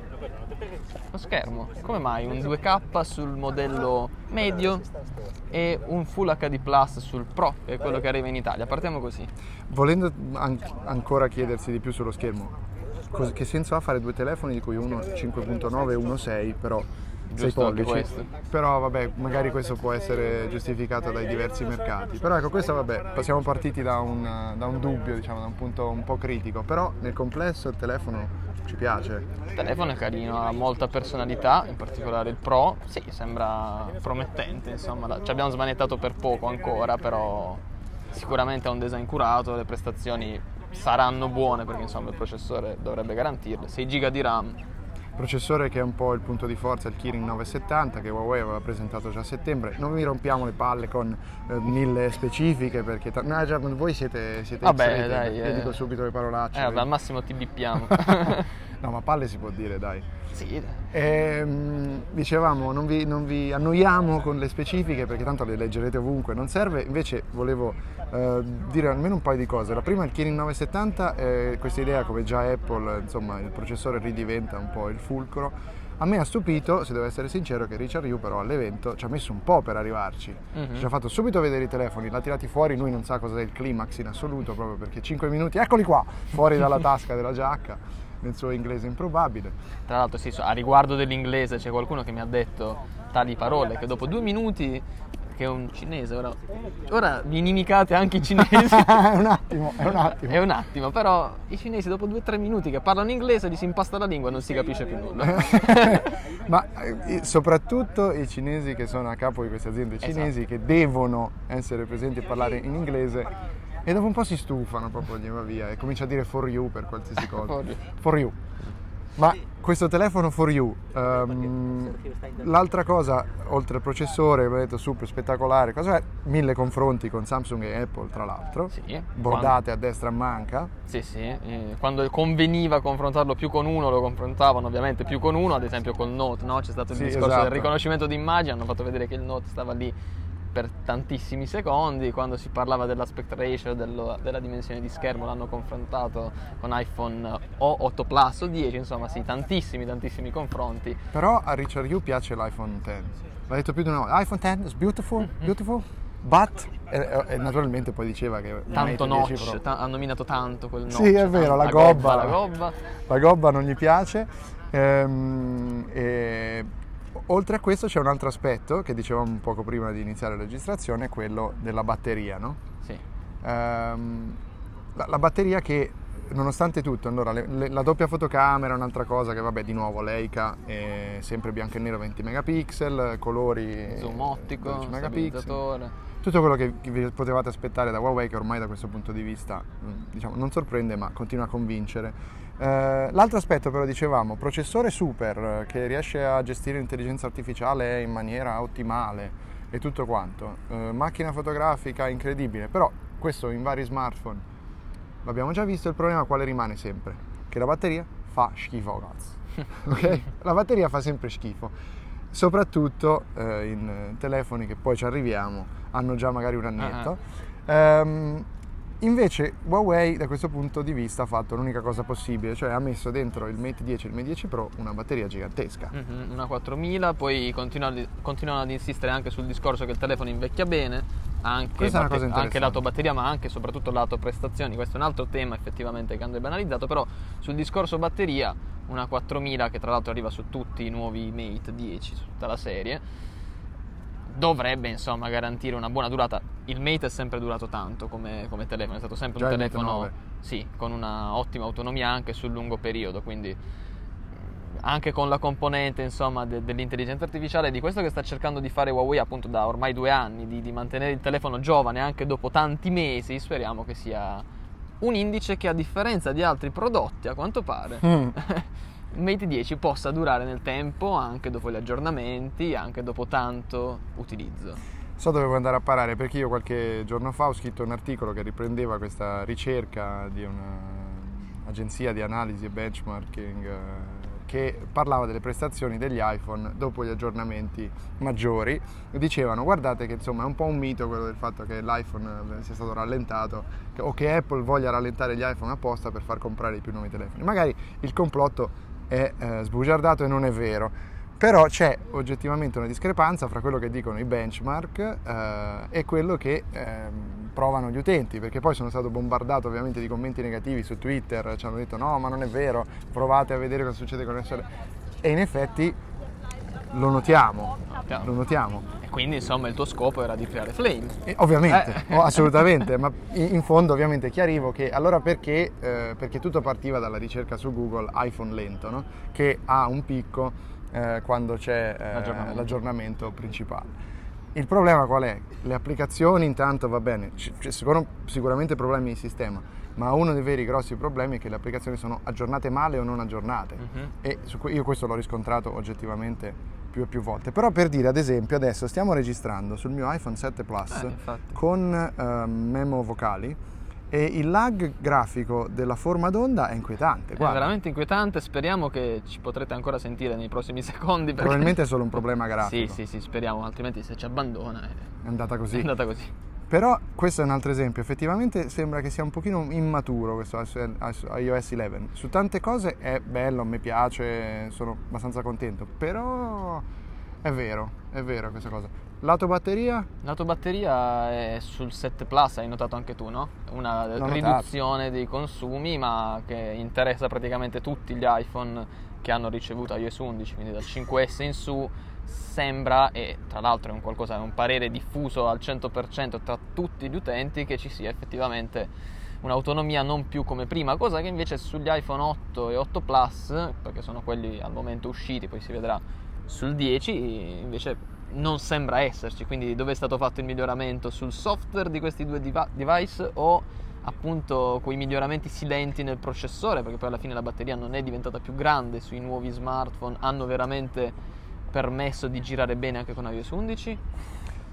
Lo schermo? Come mai un 2K sul modello medio e un Full HD Plus sul Pro, che è quello che arriva in Italia? Partiamo così. Volendo an- ancora chiedersi di più sullo schermo, cos- che senso ha fare due telefoni di cui uno 5.9 e uno 6, però 6 Giusto anche pollici. Però vabbè, magari questo può essere giustificato dai diversi mercati. Però ecco, questo vabbè, siamo partiti da un, da un dubbio, diciamo, da un punto un po' critico, però nel complesso il telefono ci piace. Il telefono è carino, ha molta personalità, in particolare il Pro. Sì, sembra promettente, insomma. Ci abbiamo smanettato per poco ancora, però sicuramente ha un design curato, le prestazioni saranno buone perché insomma il processore dovrebbe garantirle. 6 GB di RAM, processore che è un po' il punto di forza, il Kirin 970 che Huawei aveva presentato già a settembre. Non vi rompiamo le palle con eh, mille specifiche perché ta- no, già, voi siete, siete Vabbè, dai, io eh. dico subito le parolacce. eh, vabbè, al massimo ti bippiamo. [LAUGHS] no, ma palle si può dire, dai. sì, Ehm, dicevamo, non vi, non vi annoiamo con le specifiche perché tanto le leggerete ovunque, non serve. Invece volevo eh, dire almeno un paio di cose. La prima è il Kirin 970, eh, questa idea come già Apple, insomma il processore ridiventa un po' il fulcro. A me ha stupito, se devo essere sincero, che Richard Yu però all'evento ci ha messo un po' per arrivarci. Mhm. Ci ha fatto subito vedere i telefoni, l'ha tirati fuori, lui non sa cos'è il climax in assoluto, proprio perché 5 minuti, eccoli qua, fuori dalla [LAUGHS] tasca della giacca, nel suo inglese improbabile. Tra l'altro, sì, a riguardo dell'inglese, c'è qualcuno che mi ha detto tali parole che dopo due minuti, che è un cinese, ora, ora vi inimicate anche i cinesi. [LAUGHS] è un attimo, è un attimo. È un attimo, però i cinesi dopo due o tre minuti che parlano inglese gli si impasta la lingua e non si capisce più nulla. [LAUGHS] Ma eh, soprattutto i cinesi che sono a capo di queste aziende Esatto. cinesi che devono essere presenti e parlare in inglese e dopo un po' si stufano proprio gli va via e comincia a dire for you per qualsiasi [LAUGHS] cosa. For you. For you. Ma questo telefono for you, ehm, l'altra cosa, oltre al processore, detto super spettacolare, cosa è? Mille confronti con Samsung e Apple tra l'altro, Sì, bordate a destra a manca, Sì, sì, eh, quando conveniva confrontarlo più con uno, lo confrontavano ovviamente più con uno, ad esempio col Note, no? C'è stato il Sì, discorso esatto. del riconoscimento d'immagine, hanno fatto vedere che il Note stava lì per tantissimi secondi, quando si parlava dell'aspect ratio, dello- della dimensione di schermo, l'hanno confrontato con iPhone o 8 Plus o 10, insomma sì, tantissimi, tantissimi confronti. Però a Richard Hugh piace l'iPhone X. L'ha detto più di una volta. iPhone X is beautiful, beautiful, but... E, e naturalmente poi diceva che... Tanto Mate 10 notch, ta- ha nominato tanto quel notch. Sì, è vero, la la gobba. La gobba. La gobba non gli piace. Ehm, e oltre a questo c'è un altro aspetto che dicevamo poco prima di iniziare la registrazione, quello della batteria, no? Sì. Ehm, la, la batteria che nonostante tutto, allora, le- le- la doppia fotocamera è un'altra cosa che vabbè di nuovo Leica è sempre bianco e nero 20 megapixel, colori Zoom ottico, 12 megapixel tutto quello che vi potevate aspettare da Huawei che ormai da questo punto di vista mm, diciamo, non sorprende ma continua a convincere l'altro aspetto però dicevamo processore super eh, che riesce a gestire l'intelligenza artificiale in maniera ottimale e tutto quanto. Eh, macchina fotografica incredibile però questo in vari smartphone. L'abbiamo già visto il problema quale rimane sempre? Che la batteria fa schifo. Cazzo [LAUGHS] ok? La batteria fa sempre schifo. Soprattutto eh, in eh, telefoni che poi ci arriviamo, hanno già magari un annetto. Ehm, invece Huawei da questo punto di vista ha fatto l'unica cosa possibile, cioè ha messo dentro il Mate 10 e il Mate 10 Pro una batteria gigantesca. Mhm, una 4000, poi continuano, continuano ad insistere anche sul discorso che il telefono invecchia bene, anche, cosa anche lato batteria, ma anche e soprattutto lato prestazioni. Questo è un altro tema effettivamente che andrebbe analizzato, però sul discorso batteria, una 4000 che tra l'altro arriva su tutti i nuovi Mate 10, su tutta la serie, dovrebbe insomma garantire una buona durata. Il Mate è sempre durato tanto come, come telefono, è stato sempre Già un telefono 9. sì, con una ottima autonomia anche sul lungo periodo, quindi anche con la componente insomma de- dell'intelligenza artificiale di questo che sta cercando di fare Huawei appunto da ormai due anni di, di mantenere il telefono giovane anche dopo tanti mesi speriamo che sia un indice che a differenza di altri prodotti a quanto pare Mm. [LAUGHS] Mate 10 possa durare nel tempo anche dopo gli aggiornamenti anche dopo tanto utilizzo So dove vuoi andare a parare perché io qualche giorno fa ho scritto un articolo che riprendeva questa ricerca di un'agenzia di analisi e benchmarking eh, che parlava delle prestazioni degli iPhone dopo gli aggiornamenti maggiori dicevano guardate che insomma è un po' un mito quello del fatto che l'iPhone eh, sia stato rallentato o che Apple voglia rallentare gli iPhone apposta per far comprare i più nuovi telefoni. Magari il complotto è eh, sbugiardato e non è vero. Però c'è oggettivamente una discrepanza fra quello che dicono i benchmark eh, e quello che ehm, provano gli utenti, perché poi sono stato bombardato ovviamente di commenti negativi su Twitter, ci hanno detto no ma non è vero, provate a vedere cosa succede con le sorelle. E in effetti lo notiamo, Chiaro. lo notiamo. e quindi insomma il tuo scopo era di creare flame E ovviamente, Eh. [LAUGHS] oh, assolutamente, ma in fondo ovviamente chiarivo che allora perché, eh, perché tutto partiva dalla ricerca su Google iPhone lento, no? che ha un picco eh, quando c'è eh, L'aggiornamento. l'aggiornamento principale. Il problema qual è? Le applicazioni intanto va bene, ci sono sicuramente problemi di sistema, ma uno dei veri grossi problemi è che le applicazioni sono aggiornate male o non aggiornate Mhm. e io questo l'ho riscontrato oggettivamente più e più volte. Però per dire, ad esempio, adesso stiamo registrando sul mio iPhone 7 Plus Eh, con ehm, memo vocali e il lag grafico della forma d'onda è inquietante. È guarda. veramente inquietante, speriamo che ci potrete ancora sentire nei prossimi [LAUGHS] secondi. Perché... Probabilmente è solo un problema grafico. Sì, sì, sì, speriamo, altrimenti se ci abbandona è, È andata così. è andata così. Però questo è un altro esempio, effettivamente sembra che sia un pochino immaturo questo iOS 11. Su tante cose è bello, mi piace, sono abbastanza contento, però è vero, è vero questa cosa. Lato batteria? Lato batteria è sul 7 Plus, hai notato anche tu, no? Una L'ho notato. riduzione dei consumi, ma che interessa praticamente tutti gli iPhone che hanno ricevuto iOS 11, quindi dal 5S in su. Sembra, e tra l'altro è un, qualcosa, è un parere diffuso al 100% tra tutti gli utenti, che ci sia effettivamente un'autonomia non più come prima, cosa che invece sugli iPhone 8 e 8 Plus, perché sono quelli al momento usciti, poi si vedrà sul 10, invece non sembra esserci, quindi dove è stato fatto il miglioramento? Sul software di questi due diva- device o appunto quei miglioramenti silenti nel processore, perché poi alla fine la batteria non è diventata più grande sui nuovi smartphone, hanno veramente permesso di girare bene anche con iOS 11?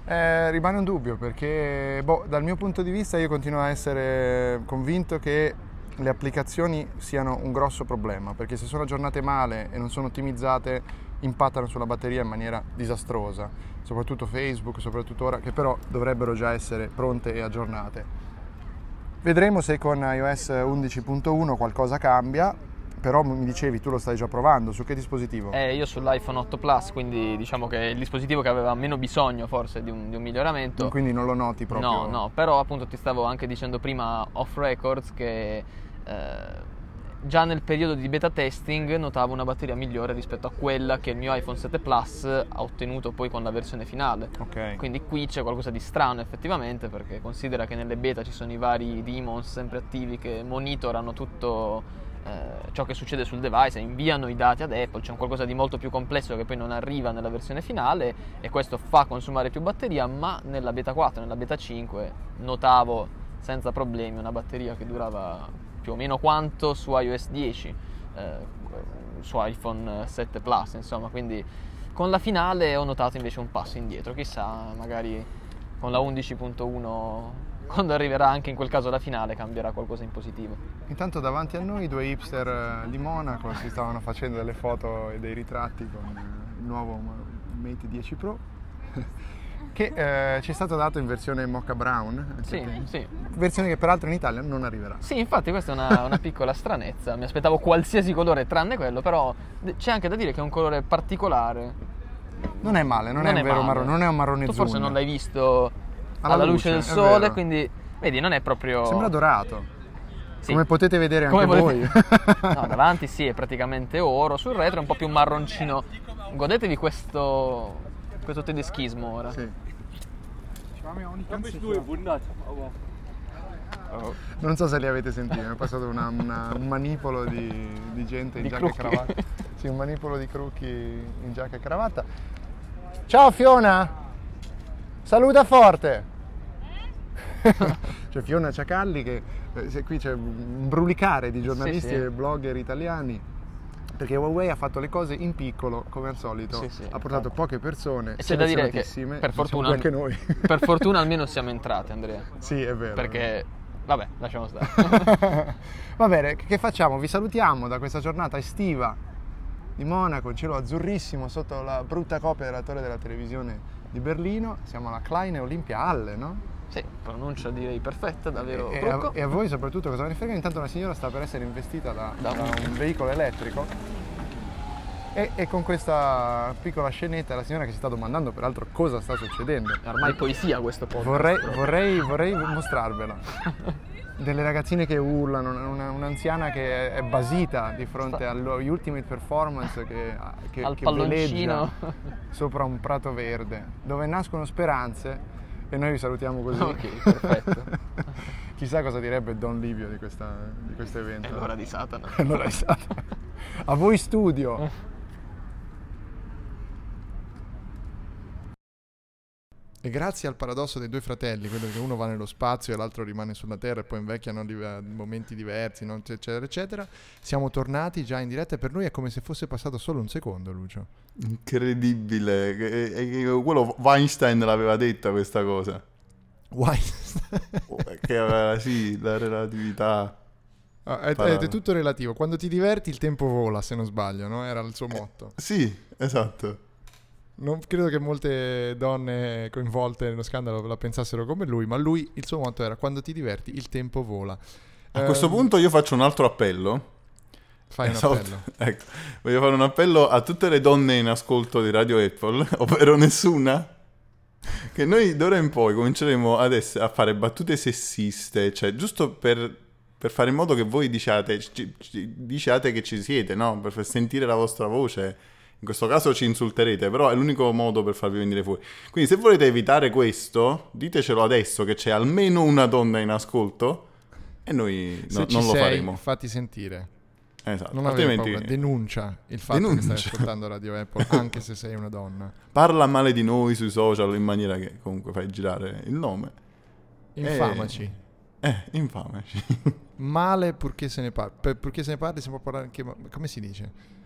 Eh, rimane un dubbio perché boh, dal mio punto di vista io continuo a essere convinto che le applicazioni siano un grosso problema perché se sono aggiornate male e non sono ottimizzate impattano sulla batteria in maniera disastrosa, soprattutto Facebook, soprattutto ora, che però dovrebbero già essere pronte e aggiornate. Vedremo se con iOS 11.1 qualcosa cambia, però mi dicevi tu lo stai già provando, su che dispositivo? Eh, io sull'iPhone 8 Plus, quindi diciamo che è il dispositivo che aveva meno bisogno forse di un, di un miglioramento. Quindi non lo noti proprio? No, no, però appunto ti stavo anche dicendo prima off records che eh, già nel periodo di beta testing notavo una batteria migliore rispetto a quella che il mio iPhone 7 Plus ha ottenuto poi con la versione finale. Ok. Quindi qui c'è qualcosa di strano effettivamente perché considera che nelle beta ci sono i vari demons sempre attivi che monitorano tutto eh, ciò che succede sul device inviano i dati ad Apple, c'è un qualcosa di molto più complesso che poi non arriva nella versione finale e questo fa consumare più batteria, ma nella beta 4, nella beta 5 notavo senza problemi una batteria che durava più o meno quanto su iOS 10, eh, su iPhone 7 Plus, insomma, quindi con la finale ho notato invece un passo indietro, chissà, magari con la 11.1 quando arriverà anche in quel caso la finale cambierà qualcosa in positivo. Intanto davanti a noi due hipster eh, di Monaco si stavano facendo delle foto e dei ritratti con eh, il nuovo Mate 10 Pro [LAUGHS] che eh, ci è stato dato in versione Mocha Brown. Sì, sì. Versione che peraltro in Italia non arriverà. Sì, infatti questa è una, una piccola stranezza, mi aspettavo qualsiasi colore tranne quello, però c'è anche da dire che è un colore particolare. Non è male, non, è un vero marrone, non è un marrone Tu forse non l'hai visto alla, Alla luce, luce, del sole, quindi vedi, non è proprio Sembra dorato. Sì. Come potete vedere anche Come voi. [LAUGHS] No, davanti sì, è praticamente oro, sul retro è un po' più marroncino. Godetevi questo questo tedeschismo ora. Sì. Non so se li avete sentiti, mi è passato una- una- un manipolo di, di gente in Di giacca e crocchi. cravatta. Sì, un manipolo di crocchi in giacca e cravatta. Ciao Fiona! Saluta forte! [LAUGHS] c'è Fiona Ciacalli che eh, qui c'è un brulicare di giornalisti sì. e blogger italiani perché Huawei ha fatto le cose in piccolo come al solito Sì, sì, ha portato poche persone E c'è da dire che per diciamo fortuna, anche noi per [LAUGHS] fortuna almeno siamo entrati, Andrea. sì è vero Perché vabbè, lasciamo stare. [LAUGHS] Va bene, che facciamo? Vi salutiamo da questa giornata estiva di Monaco, cielo azzurrissimo sotto la brutta copia della torre della televisione di Berlino. Siamo alla Kleine Olympia Halle, no? sì, pronuncia direi perfetta, davvero E, a, e a voi soprattutto cosa ne frega? Intanto una signora sta per essere investita da, da un veicolo elettrico e, e con questa piccola scenetta la signora che si sta domandando peraltro cosa sta succedendo. È Ormai poesia questo podcast. Vorrei, vorrei, vorrei mostrarvela. [LAUGHS] Delle ragazzine che urlano, una- un'anziana che è basita di fronte agli Ultimate Performance che, che, Al che sopra un prato verde, dove nascono speranze e noi vi salutiamo così. Ok, perfetto. [LAUGHS] Chissà cosa direbbe Don Livio di, questa- di questo evento. È l'ora di Satana. È l'ora di Satana. A voi studio. [LAUGHS] E grazie al paradosso dei due fratelli, quello che uno va nello spazio e l'altro rimane sulla Terra e poi invecchiano di- a momenti diversi, no? eccetera, eccetera, siamo tornati già in diretta e per noi è come se fosse passato solo un secondo, Lucio. Incredibile. E- e- e quello Weinstein l'aveva detta questa cosa. Weinstein. Che aveva, sì, la relatività. Ah, è, è tutto relativo. Quando ti diverti il tempo vola, se non sbaglio, no? Era il suo motto. Sì, esatto. Non credo che molte donne coinvolte nello scandalo la pensassero come lui, ma lui, il suo motto era quando ti diverti il tempo vola. A questo Ehm, punto io faccio un altro appello. fai un Esatto. appello. [LAUGHS] Ecco, voglio fare un appello a tutte le donne in ascolto di Radio Apple, [LAUGHS] ovvero nessuna, che noi d'ora in poi cominceremo ess- a fare battute sessiste, cioè giusto per, per fare in modo che voi diciate, ci- ci- diciate che ci siete, no? Per far sentire la vostra voce. In questo caso ci insulterete, però è l'unico modo per farvi venire fuori. Quindi se volete evitare questo, ditecelo adesso che c'è almeno una donna in ascolto e noi no- non lo sei, faremo. fatti sentire. Esatto. Non Altrimenti paura, denuncia il fatto che Denuncia. stai ascoltando Radio Apple, [LAUGHS] anche se sei una donna. parla male di noi sui social in maniera che comunque fai girare il nome. Infamaci. Eh, infamaci. Male purché se ne parli. Purché se ne parli si può parlare anche... Come si dice?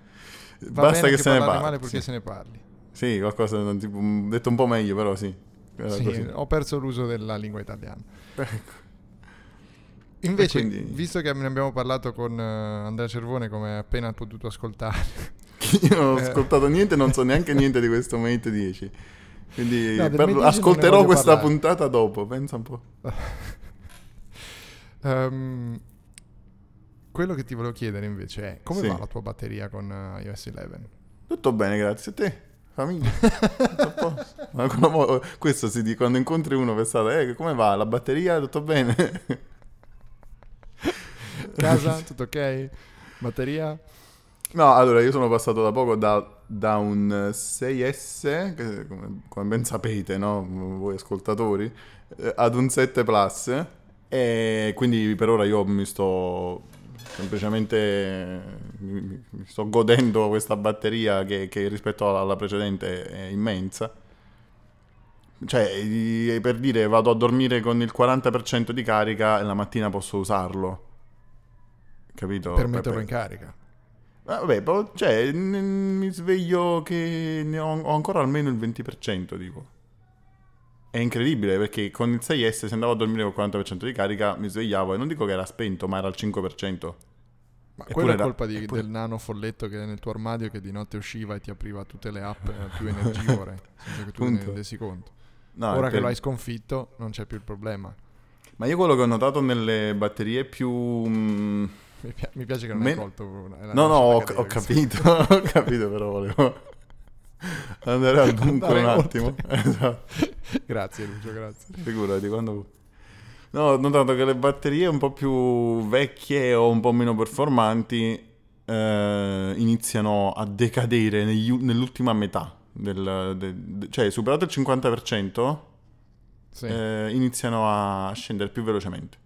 Basta bene che se ne parli. male purché sì. se ne parli. Sì, qualcosa tipo, detto un po' meglio, però sì. Sì, ho perso l'uso della lingua italiana. [LAUGHS] Invece, E quindi- visto che ne abbiamo parlato con eh, Andrea Cervone, come appena potuto ascoltare, [LAUGHS] Io non ho Eh. ascoltato niente, non so neanche niente di questo Mate 10. Quindi No, per- Mate 10 non ne ascolterò questa parlare. puntata dopo, pensa un po'. [LAUGHS] Ehm, quello che ti volevo chiedere invece è come Sì. va la tua batteria con eh, iOS 11? Tutto bene, grazie a te. Famiglia. L'amo- [LAUGHS] questo si dice quando incontri uno per strada, eh, come va? La batteria? Tutto bene? [LAUGHS] Casa, [LAUGHS] tutto ok? Batteria? No, allora io sono passato da poco da, da un 6S, che come, come ben sapete, no? Voi ascoltatori, eh, ad un 7 Plus e quindi per ora io mi sto semplicemente mi, mi- mi sto godendo questa batteria che, che rispetto alla, alla precedente è immensa. Cioè, per dire, vado a dormire con il 40% di carica e la mattina posso usarlo. Capito? per metterlo in carica. Ah, Vabbè, cioè, mi sveglio che ne ho, ho ancora almeno il 20%, dico. È incredibile perché con il 6S se andavo a dormire col 40% di carica mi svegliavo e non dico che era spento, ma era al 5%. Ma Eppure quello è colpa di- eppure- del nano folletto che è nel tuo armadio che di notte usciva e ti apriva tutte le app eh, più energivore, [LAUGHS] senza che tu ne rendessi conto. No, Ora che per- lo hai sconfitto non c'è più il problema. Ma io quello che ho notato nelle batterie più... mm, Mi, pi- mi piace che non Me- hai colto. No, no, ho, ho capito, [LAUGHS] ho capito, però volevo [LAUGHS] andare al Andare un attimo. [LAUGHS] Esatto. grazie Lucio, grazie. Figurati quando... No, ho notato che le batterie un po' più vecchie o un po' meno performanti eh, iniziano a decadere negli nell'ultima metà. Del, de- de- cioè, superato il 50%, Sì. eh, iniziano a scendere più velocemente.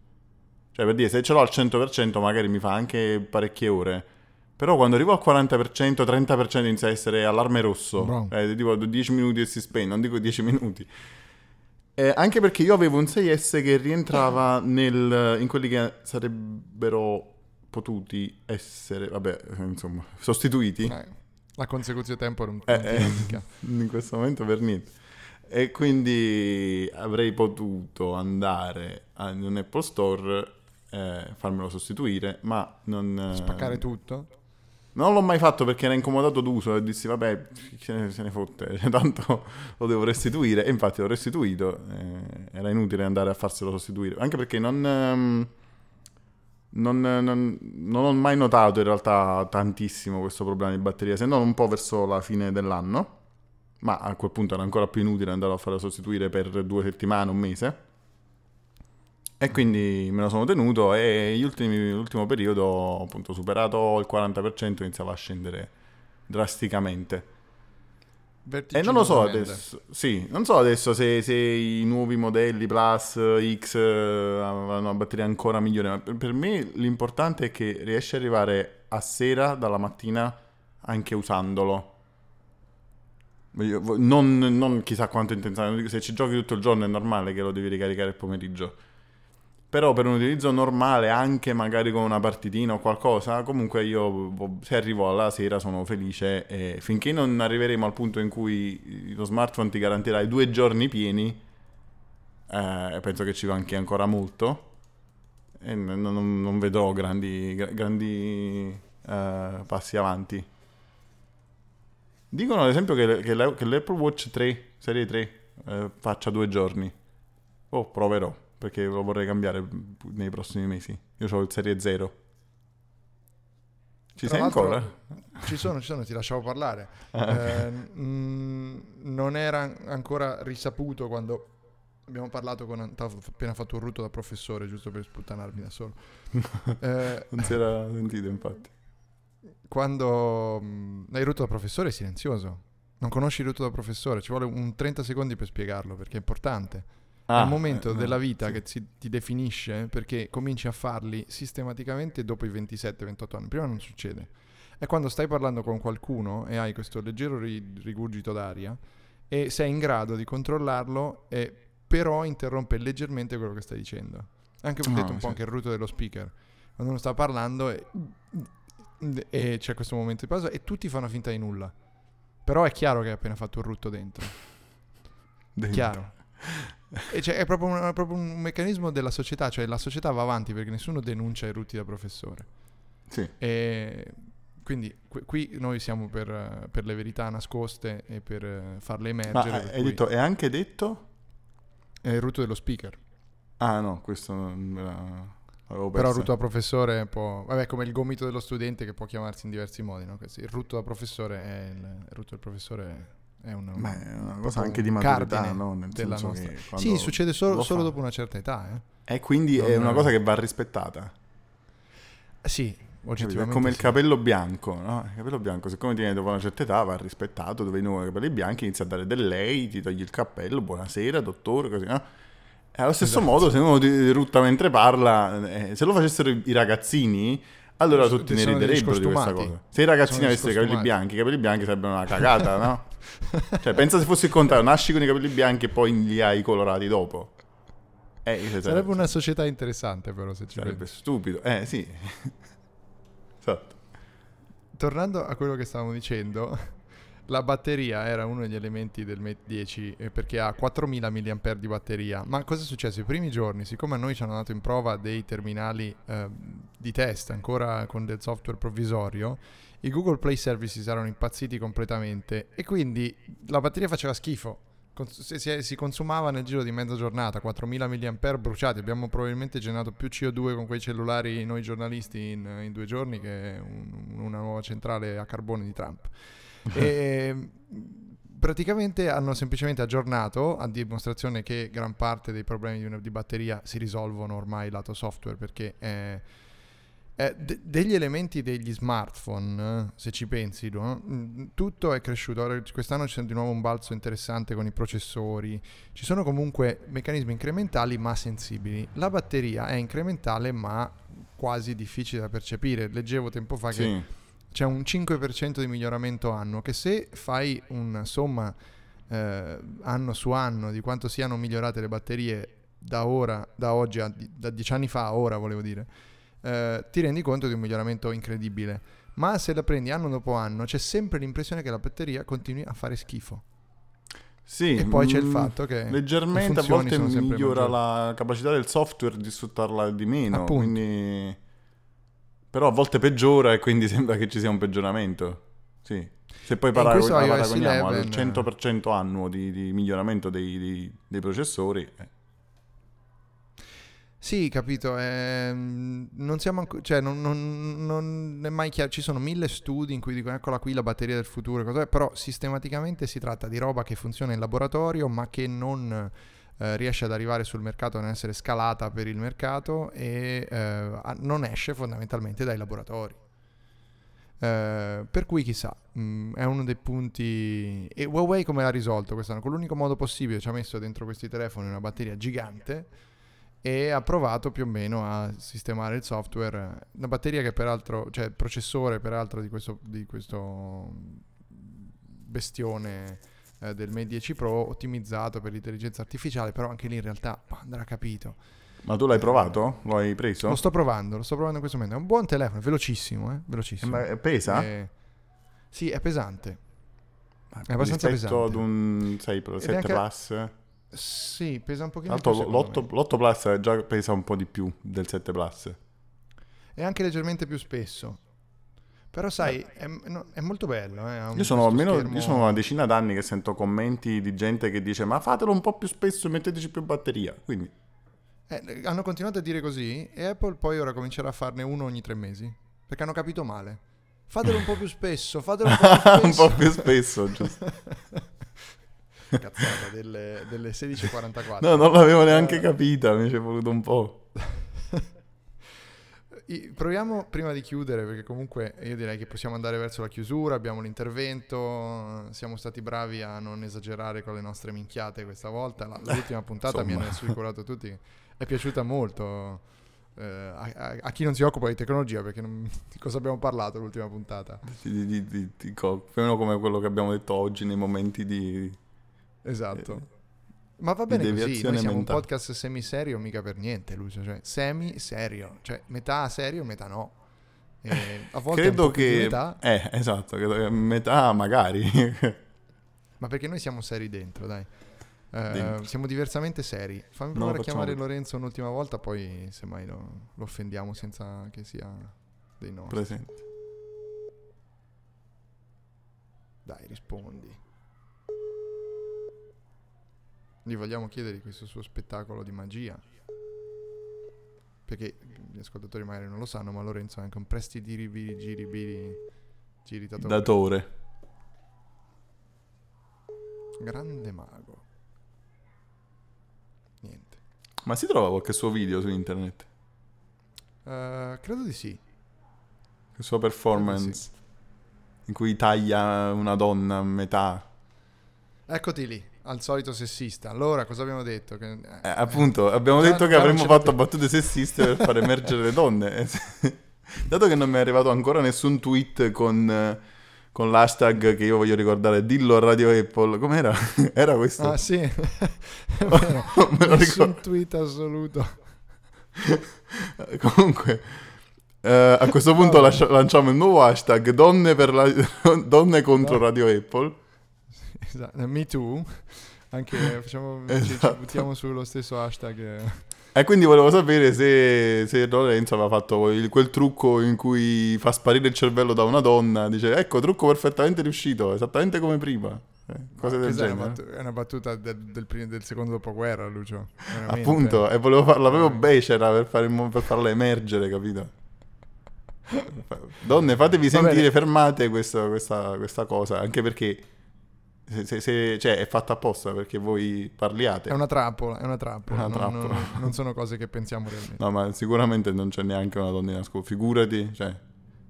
Cioè, per dire, se ce l'ho al 100% magari mi fa anche parecchie ore. Però quando arrivo al 40%, 30% inizia a essere allarme rosso. Eh, tipo 10 minuti e si spegne, non dico 10 minuti. Eh, anche perché io avevo un 6S che rientrava nel- in quelli che sarebbero potuti essere, vabbè, eh, insomma, sostituiti. Eh, la consecuzione tempo Eh, non ti eh, indica. [LAUGHS] in questo momento per niente. E quindi avrei potuto andare in un Apple Store e farmelo sostituire, ma non... eh, Spaccare tutto. Non l'ho mai fatto perché era incomodato d'uso e dissi vabbè, se ne, se ne fotte, [LAUGHS] tanto lo devo restituire. E infatti l'ho restituito, eh, era inutile andare a farselo sostituire, anche perché non, ehm, non, non- non ho mai notato in realtà tantissimo questo problema di batteria, se non un po' verso la fine dell'anno, ma a quel punto era ancora più inutile andare a farlo sostituire per due settimane, un mese. E quindi me lo sono tenuto e gli ultimi- l'ultimo periodo, appunto, superato il 40%, iniziava a scendere drasticamente. E non lo so adesso, sì, non so adesso se, se i nuovi modelli Plus, X eh, avranno una batteria ancora migliore, ma per, me l'importante è che riesci ad arrivare a sera dalla mattina anche usandolo. Non, non chissà quanto intensamente, se ci giochi tutto il giorno è normale che lo devi ricaricare il pomeriggio. Però per un utilizzo normale, anche magari con una partitina o qualcosa, comunque io vo- se arrivo alla sera sono felice e finché non arriveremo al punto in cui lo smartphone ti garantirà i due giorni pieni, eh, penso che ci manchi ancora molto e n- non, non vedrò grandi, gra- grandi eh, passi avanti. Dicono ad esempio che, che l'Apple Watch 3, serie 3, eh, faccia due giorni. Oh, proverò, perché lo vorrei cambiare nei prossimi mesi. Io ho il serie 0. Ci Tra sei ancora? Ci sono, ci sono, ti lasciavo parlare. [LAUGHS] Eh, mm, non era ancora risaputo quando abbiamo parlato con... T'ho appena fatto un rutto da professore, giusto per sputtanarmi da solo. [LAUGHS] Eh, Non si era sentito, infatti. quando mm, hai rutto da professore è silenzioso. Non conosci il rutto da professore, ci vuole un 30 secondi per spiegarlo perché è importante. È Ah, un momento eh, no, della vita sì. che si- ti definisce perché cominci a farli sistematicamente dopo i 27-28 anni. Prima non succede. È quando stai parlando con qualcuno e hai questo leggero ri- rigurgito d'aria e sei in grado di controllarlo e però interrompe leggermente quello che stai dicendo. Anche ho Ah, detto un po' sì. anche il rutto dello speaker. Quando uno sta parlando e, e c'è questo momento di pausa e tutti fanno finta di nulla. Però è chiaro che hai appena fatto un rutto dentro. Dentro. Chiaro. E cioè, è, proprio un, è proprio un meccanismo della società, cioè la società va avanti perché nessuno denuncia i rutti da professore. Sì. E Quindi qui, qui noi siamo per, per le verità nascoste e per farle Ma emergere. per hai detto, è anche detto? È il root dello speaker. Ah no, questo non me la- l'avevo Però il root da professore può... Vabbè, come il gomito dello studente che può chiamarsi in diversi modi, no? Il root da professore è... Il, il root del professore è un... Ma è una cosa anche di maturità, no? Nel della senso nostra- che Sì, succede solo, lo solo dopo una certa età, eh. E quindi è Non- una cosa che va rispettata. Eh, Sì, Capito? È oggettivamente come il sì. capello bianco, no? Il capello bianco, siccome tiene dopo una certa età, va rispettato. Dove con i capelli bianchi inizia a dare del lei, ti togli il cappello, buonasera, dottore, così, no? E allo stesso Esatto. modo, se uno ti rutta mentre parla, eh, se lo facessero i ragazzini, allora tutti ne riderebbero di questa cosa. Se i ragazzini avessero i capelli bianchi, i capelli bianchi sarebbero una cagata, no? [LAUGHS] cioè, pensa se fosse il contrario, nasci con i capelli bianchi e poi li hai colorati dopo. Eh, Sarebbe una società interessante però se ci sarebbe pensi. stupido. Eh, sì. [LAUGHS] esatto. Tornando a quello che stavamo dicendo, la batteria era uno degli elementi del Mate 10 eh, perché ha 4000 mAh di batteria. Ma cosa è successo? I primi giorni, siccome a noi ci hanno dato in prova dei terminali eh, di test ancora con del software provvisorio, i Google Play Services erano impazziti completamente e quindi la batteria faceva schifo. Si consumava nel giro di mezza giornata, 4000 mAh bruciati. Abbiamo probabilmente generato più CO2 con quei cellulari, noi giornalisti, in, in due giorni che un- una nuova centrale a carbone di Trump. [LAUGHS] e praticamente hanno semplicemente aggiornato a dimostrazione che gran parte dei problemi di, una- di batteria si risolvono ormai lato software perché eh, eh, de- degli elementi degli smartphone, eh, se ci pensi, no? Mm, tutto è cresciuto. Ora, quest'anno c'è di nuovo un balzo interessante con i processori. Ci sono comunque meccanismi incrementali ma sensibili. La batteria è incrementale ma quasi difficile da percepire. Leggevo tempo fa che Sì. C'è un 5% di miglioramento annuo che se fai una somma eh, anno su anno di quanto siano migliorate le batterie da ora, da oggi, a, da dieci anni fa a ora volevo dire, eh, ti rendi conto di un miglioramento incredibile. Ma se la prendi anno dopo anno c'è sempre l'impressione che la batteria continui a fare schifo. Sì, E poi c'è il mm, fatto che le leggermente a volte migliora maggiori. la capacità del software di sfruttarla di meno, Appunto. quindi... però a volte peggiora e quindi [LAUGHS] sembra che ci sia un peggioramento. Sì. Se poi paragoniamo al 11, 100% annuo di, di miglioramento dei, dei- dei processori, eh, Sì, capito. ehm, non siamo anco- cioè, non, non- non è mai chiaro. Ci sono mille studi in cui dicono eccola qui la batteria del futuro, però sistematicamente si tratta di roba che funziona in laboratorio ma che non eh, riesce ad arrivare sul mercato, non essere scalata per il mercato e eh, non esce fondamentalmente dai laboratori. Eh, per cui chissà, mm, è uno dei punti. E Huawei come l'ha risolto quest'anno? Con l'unico modo possibile ci ha messo dentro questi telefoni una batteria gigante e ha provato più o meno a sistemare il software. Una batteria che peraltro, cioè il processore peraltro di questo, di questo bestione eh, del Mate 10 Pro ottimizzato per l'intelligenza artificiale, però anche lì in realtà bah, andrà capito. Ma tu l'hai provato? Lo hai preso? Lo sto provando, lo sto provando in questo momento. È un buon telefono, è velocissimo, eh? velocissimo. Ma pesa? Eh, sì, è pesante. Ma è abbastanza rispetto pesante. ad un 6 Pro, Ed è 7 anche- Plus? Sì, pesa un pochino Tra più l'altro secondo l'8, me. l'8 Plus già pesa un po' di più del 7 Plus. È anche leggermente più spesso. Però sai, è, è molto bello. eh, Io sono almeno schermo- io sono una decina d'anni che sento commenti di gente che dice ma fatelo un po' più spesso e metteteci più batteria. Quindi Eh, hanno continuato a dire così e Apple poi ora comincerà a farne uno ogni tre mesi. Perché hanno capito male. Fatelo un po' più spesso, fatelo un po' più spesso. [LAUGHS] un po' più spesso, giusto. Cazzata, delle, delle 16.44. No, non l'avevo Eh. neanche capita, mi ci è voluto un po'. Proviamo prima di chiudere, perché comunque io direi che possiamo andare verso la chiusura. Abbiamo l'intervento. Siamo stati bravi a non esagerare con le nostre minchiate questa volta. La- [LAUGHS] l'ultima puntata mi hanno assicurato tutti. È piaciuta molto eh, a, a- a chi non si occupa di tecnologia, perché non- [LAUGHS] di cosa abbiamo parlato l'ultima puntata? Di, di, di, di più o meno come quello che abbiamo detto oggi nei momenti di... Esatto. Ma va bene così, noi siamo un podcast semi-serio, mica per niente, Lucio, cioè semi-serio, cioè metà serio, metà no. E a volte Credo che... metà, Eh, esatto, credo che metà magari. [LAUGHS] ma perché noi siamo seri dentro, dai. Eh, siamo diversamente seri. Fammi No, provare a facciamo chiamare così. Lorenzo un'ultima volta, poi semmai lo, lo offendiamo senza che sia dei nostri. Presente. Dai, rispondi. Gli vogliamo chiedere questo suo spettacolo di magia. Perché gli ascoltatori magari non lo sanno, ma Lorenzo è anche un prestidiribili, giribili, giritatore. Datore. Grande mago. Niente. Ma si trova qualche suo video su internet? Eh, credo di sì. Il suo performance in cui taglia una donna a metà. Eccoti lì, al solito sessista. Allora, cosa abbiamo detto? Che, Eh, appunto, abbiamo già- detto che avremmo fatto battute sessiste per far emergere le donne. Eh. [LAUGHS] Dato che non mi è arrivato ancora nessun tweet con, eh, con l'hashtag che io voglio ricordare, dillo a Radio Apple, com'era? [LAUGHS] Era questo? Ah sì, [LAUGHS] vero. Nessun tweet assoluto. Comunque, eh, a questo punto lascia- lanciamo il nuovo hashtag donne, per la- donne contro No. Radio Apple. Esatto, Me too. Anche [LAUGHS] facciamo, ci- ci, Esatto. buttiamo sullo stesso hashtag. E quindi volevo sapere se, se Lorenzo aveva fatto il- quel trucco in cui fa sparire il cervello da una donna. Dice, ecco, trucco perfettamente riuscito, esattamente come prima. Eh, cose del Questa è una, genere. battu- è una battuta del, del, prim- del secondo dopoguerra, Lucio. veramente. Appunto, e volevo farla proprio becera per, fare per farla emergere, capito? [LAUGHS] Donne, fatevi sentire, fermate questa, questa- questa cosa, anche perché se- se- se- cioè, è fatta apposta perché voi parliate. È una trappola, è una trappola. Una non, trappola. non- non sono [LAUGHS] cose che pensiamo realmente. No, ma sicuramente non c'è neanche una donna in ascolto, figurati, cioè,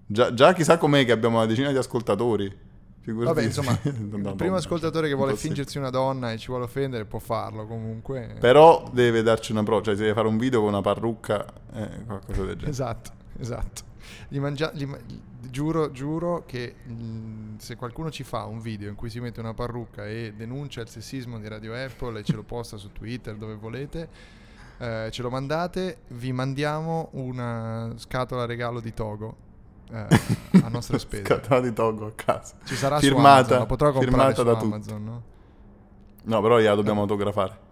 già, già chissà com'è che abbiamo una decina di ascoltatori. Figurati Vabbè, insomma, [LAUGHS] il primo ascoltatore che vuole impossibile. fingersi una donna e ci vuole offendere può farlo comunque. Però deve darci una prova, cioè se deve fare un video con una parrucca, eh, qualcosa del genere. Esatto, esatto. Gli mangia- gli ma- giuro, giuro che mm, se qualcuno ci fa un video in cui si mette una parrucca e denuncia il sessismo di Radio Apple e ce lo posta su Twitter dove volete, eh, ce lo mandate, vi mandiamo una scatola regalo di Togo eh, a nostre [LAUGHS] spese. Scatola di Togo a casa. Ci sarà Firmata- su Amazon, la potrò comprare da. Amazon, no? No, però gliela dobbiamo autografare.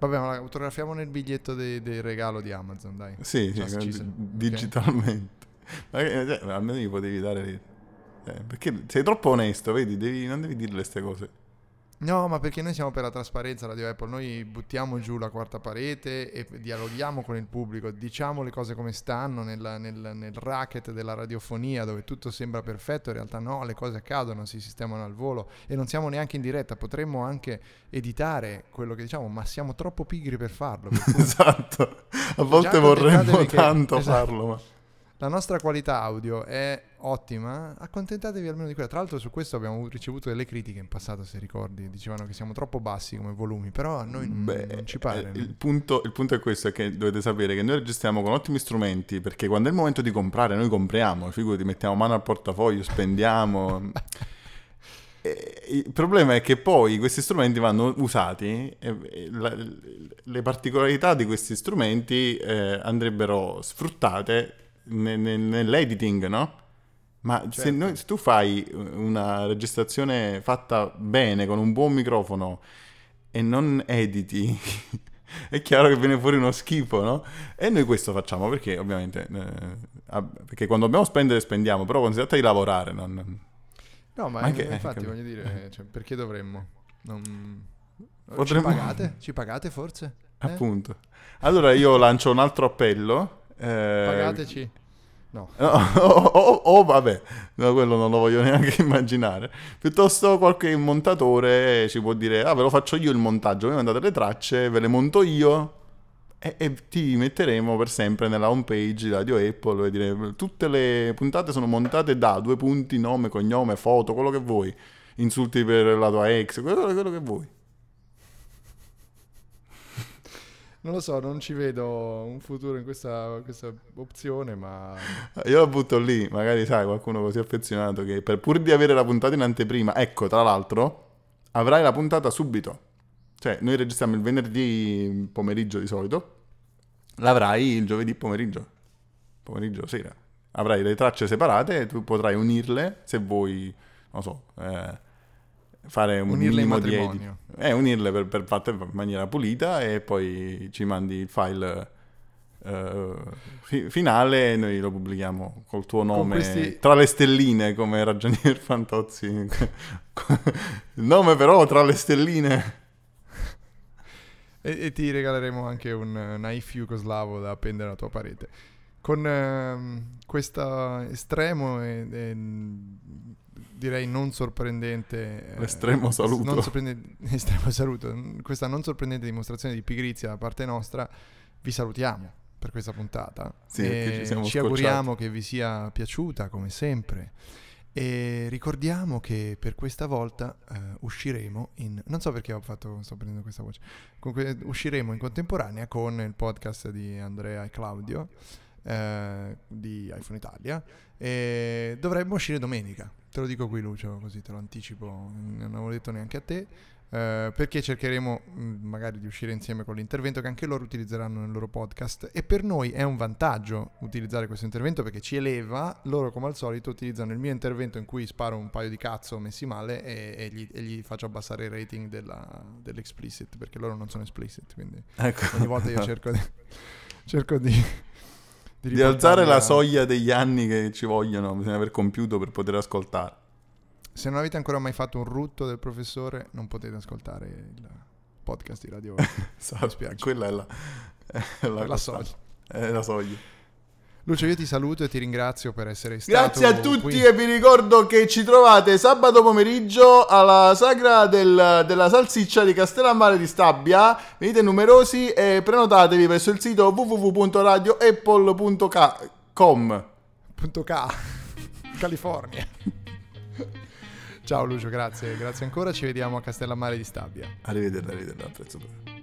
Vabbè, ma la fotografiamo nel biglietto de- del regalo di Amazon, dai. Sì, sì, digitalmente. Ma che- cioè, almeno gli potevi dare... eh, perché sei troppo onesto, vedi, devi- non devi dirle queste cose. No, ma perché noi siamo per la trasparenza Radio Apple, noi buttiamo giù la quarta parete e dialoghiamo con il pubblico, diciamo le cose come stanno nella- nel, nel racket della radiofonia dove tutto sembra perfetto, in realtà no, le cose accadono, si sistemano al volo e non siamo neanche in diretta, potremmo anche editare quello che diciamo, ma siamo troppo pigri per farlo. per [LAUGHS] esatto. A volte vorremmo accontentatevi che- tanto [LAUGHS] esatto. farlo, ma... la nostra qualità audio è ottima, accontentatevi almeno di quella. Tra l'altro su questo abbiamo ricevuto delle critiche in passato, se ricordi, dicevano che siamo troppo bassi come volumi, però a noi non, Beh, non ci pare. eh, il, punto, il punto è questo, è che dovete sapere che noi registriamo con ottimi strumenti, perché quando è il momento di comprare, noi compriamo, figurati, mettiamo mano al portafoglio, spendiamo... [LAUGHS] Il problema è che poi questi strumenti vanno usati e e la- le particolarità di questi strumenti eh, andrebbero sfruttate ne- ne- nell'editing, no? Ma se, Certo. noi- se tu fai una registrazione fatta bene con un buon microfono e non editi, [LAUGHS] è chiaro che viene fuori uno schifo, no? E noi questo facciamo perché ovviamente eh, perché quando dobbiamo spendere spendiamo, però quando si tratta di lavorare non- No, ma Anche- eh, infatti eh, voglio dire, cioè, perché dovremmo? Non... Potremmo- Ci pagate? Ci pagate forse? Eh? appunto. Allora io lancio un altro appello. eh, Pagateci? No. No, o, o- o vabbè, no, quello non lo voglio [LAUGHS] neanche immaginare. Piuttosto qualche montatore ci può dire, ah ve lo faccio io il montaggio, voi mandate le tracce, ve le monto io e, e ti metteremo per sempre nella homepage di Radio Apple e dire tutte le puntate sono montate da due punti, nome, cognome, foto, quello che vuoi, insulti per la tua ex, quello, quello che vuoi. Non lo so, non ci vedo un futuro in questa, questa opzione, ma... Io la butto lì, magari sai, qualcuno così affezionato che per pur di avere la puntata in anteprima, ecco, tra l'altro, avrai la puntata subito. Cioè, noi registriamo il venerdì pomeriggio di solito, l'avrai il giovedì pomeriggio, pomeriggio sera. Avrai le tracce separate e tu potrai unirle se vuoi, non so, eh, fare un Unirle in minimo di matrimonio. edit. Eh, unirle per, per fatte in maniera pulita e poi ci mandi il file eh, fi- finale noi lo pubblichiamo col tuo nome questi- tra le stelline come ragionier [LAUGHS] Fantozzi. Il nome però tra le stelline. E, e ti regaleremo anche un knife jugoslavo da appendere alla tua parete. Con ehm, questo estremo e, e, direi non sorprendente... eh, L'estremo saluto. non sorprendente- [LAUGHS] estremo saluto. Questa non sorprendente dimostrazione di pigrizia da parte nostra, vi salutiamo per questa puntata. Sì, ci siamo auguriamo che vi sia piaciuta come sempre. E ricordiamo che per questa volta eh, usciremo in... Non so perché ho fatto, sto prendendo questa voce. Comunque usciremo in contemporanea con il podcast di Andrea e Claudio eh, di iPhone Italia e dovremmo uscire domenica. Te lo dico qui Lucio, così te lo anticipo, non avevo detto neanche a te. eh, perché cercheremo mh, magari di uscire insieme con l'intervento che anche loro utilizzeranno nel loro podcast e per noi è un vantaggio utilizzare questo intervento perché ci eleva loro come al solito utilizzano il mio intervento in cui sparo un paio di cazzo messi male e, e gli, e gli faccio abbassare il rating della- dell'explicit perché loro non sono explicit quindi Ecco. ogni volta io cerco di, [LAUGHS] cerco di, Di riportarli alzare la soglia degli anni che ci vogliono, bisogna aver compiuto per poter ascoltare. Se non avete ancora mai fatto un rutto del professore, non potete ascoltare il podcast di Radio [LAUGHS] Esatto, spiace. Quella è la, [LAUGHS] è la, la soglia. È la soglia. Lucio, io ti saluto e ti ringrazio per essere stato Grazie a tutti qui. e vi ricordo che ci trovate sabato pomeriggio alla sagra del- della salsiccia di Castellammare di Stabia. Venite numerosi e prenotatevi presso il sito www.radioapple.com. [LAUGHS] California. [LAUGHS] Ciao Lucio, grazie, grazie ancora. Ci vediamo a Castellammare di Stabia. Arrivederci, arrivederci, apprezzo.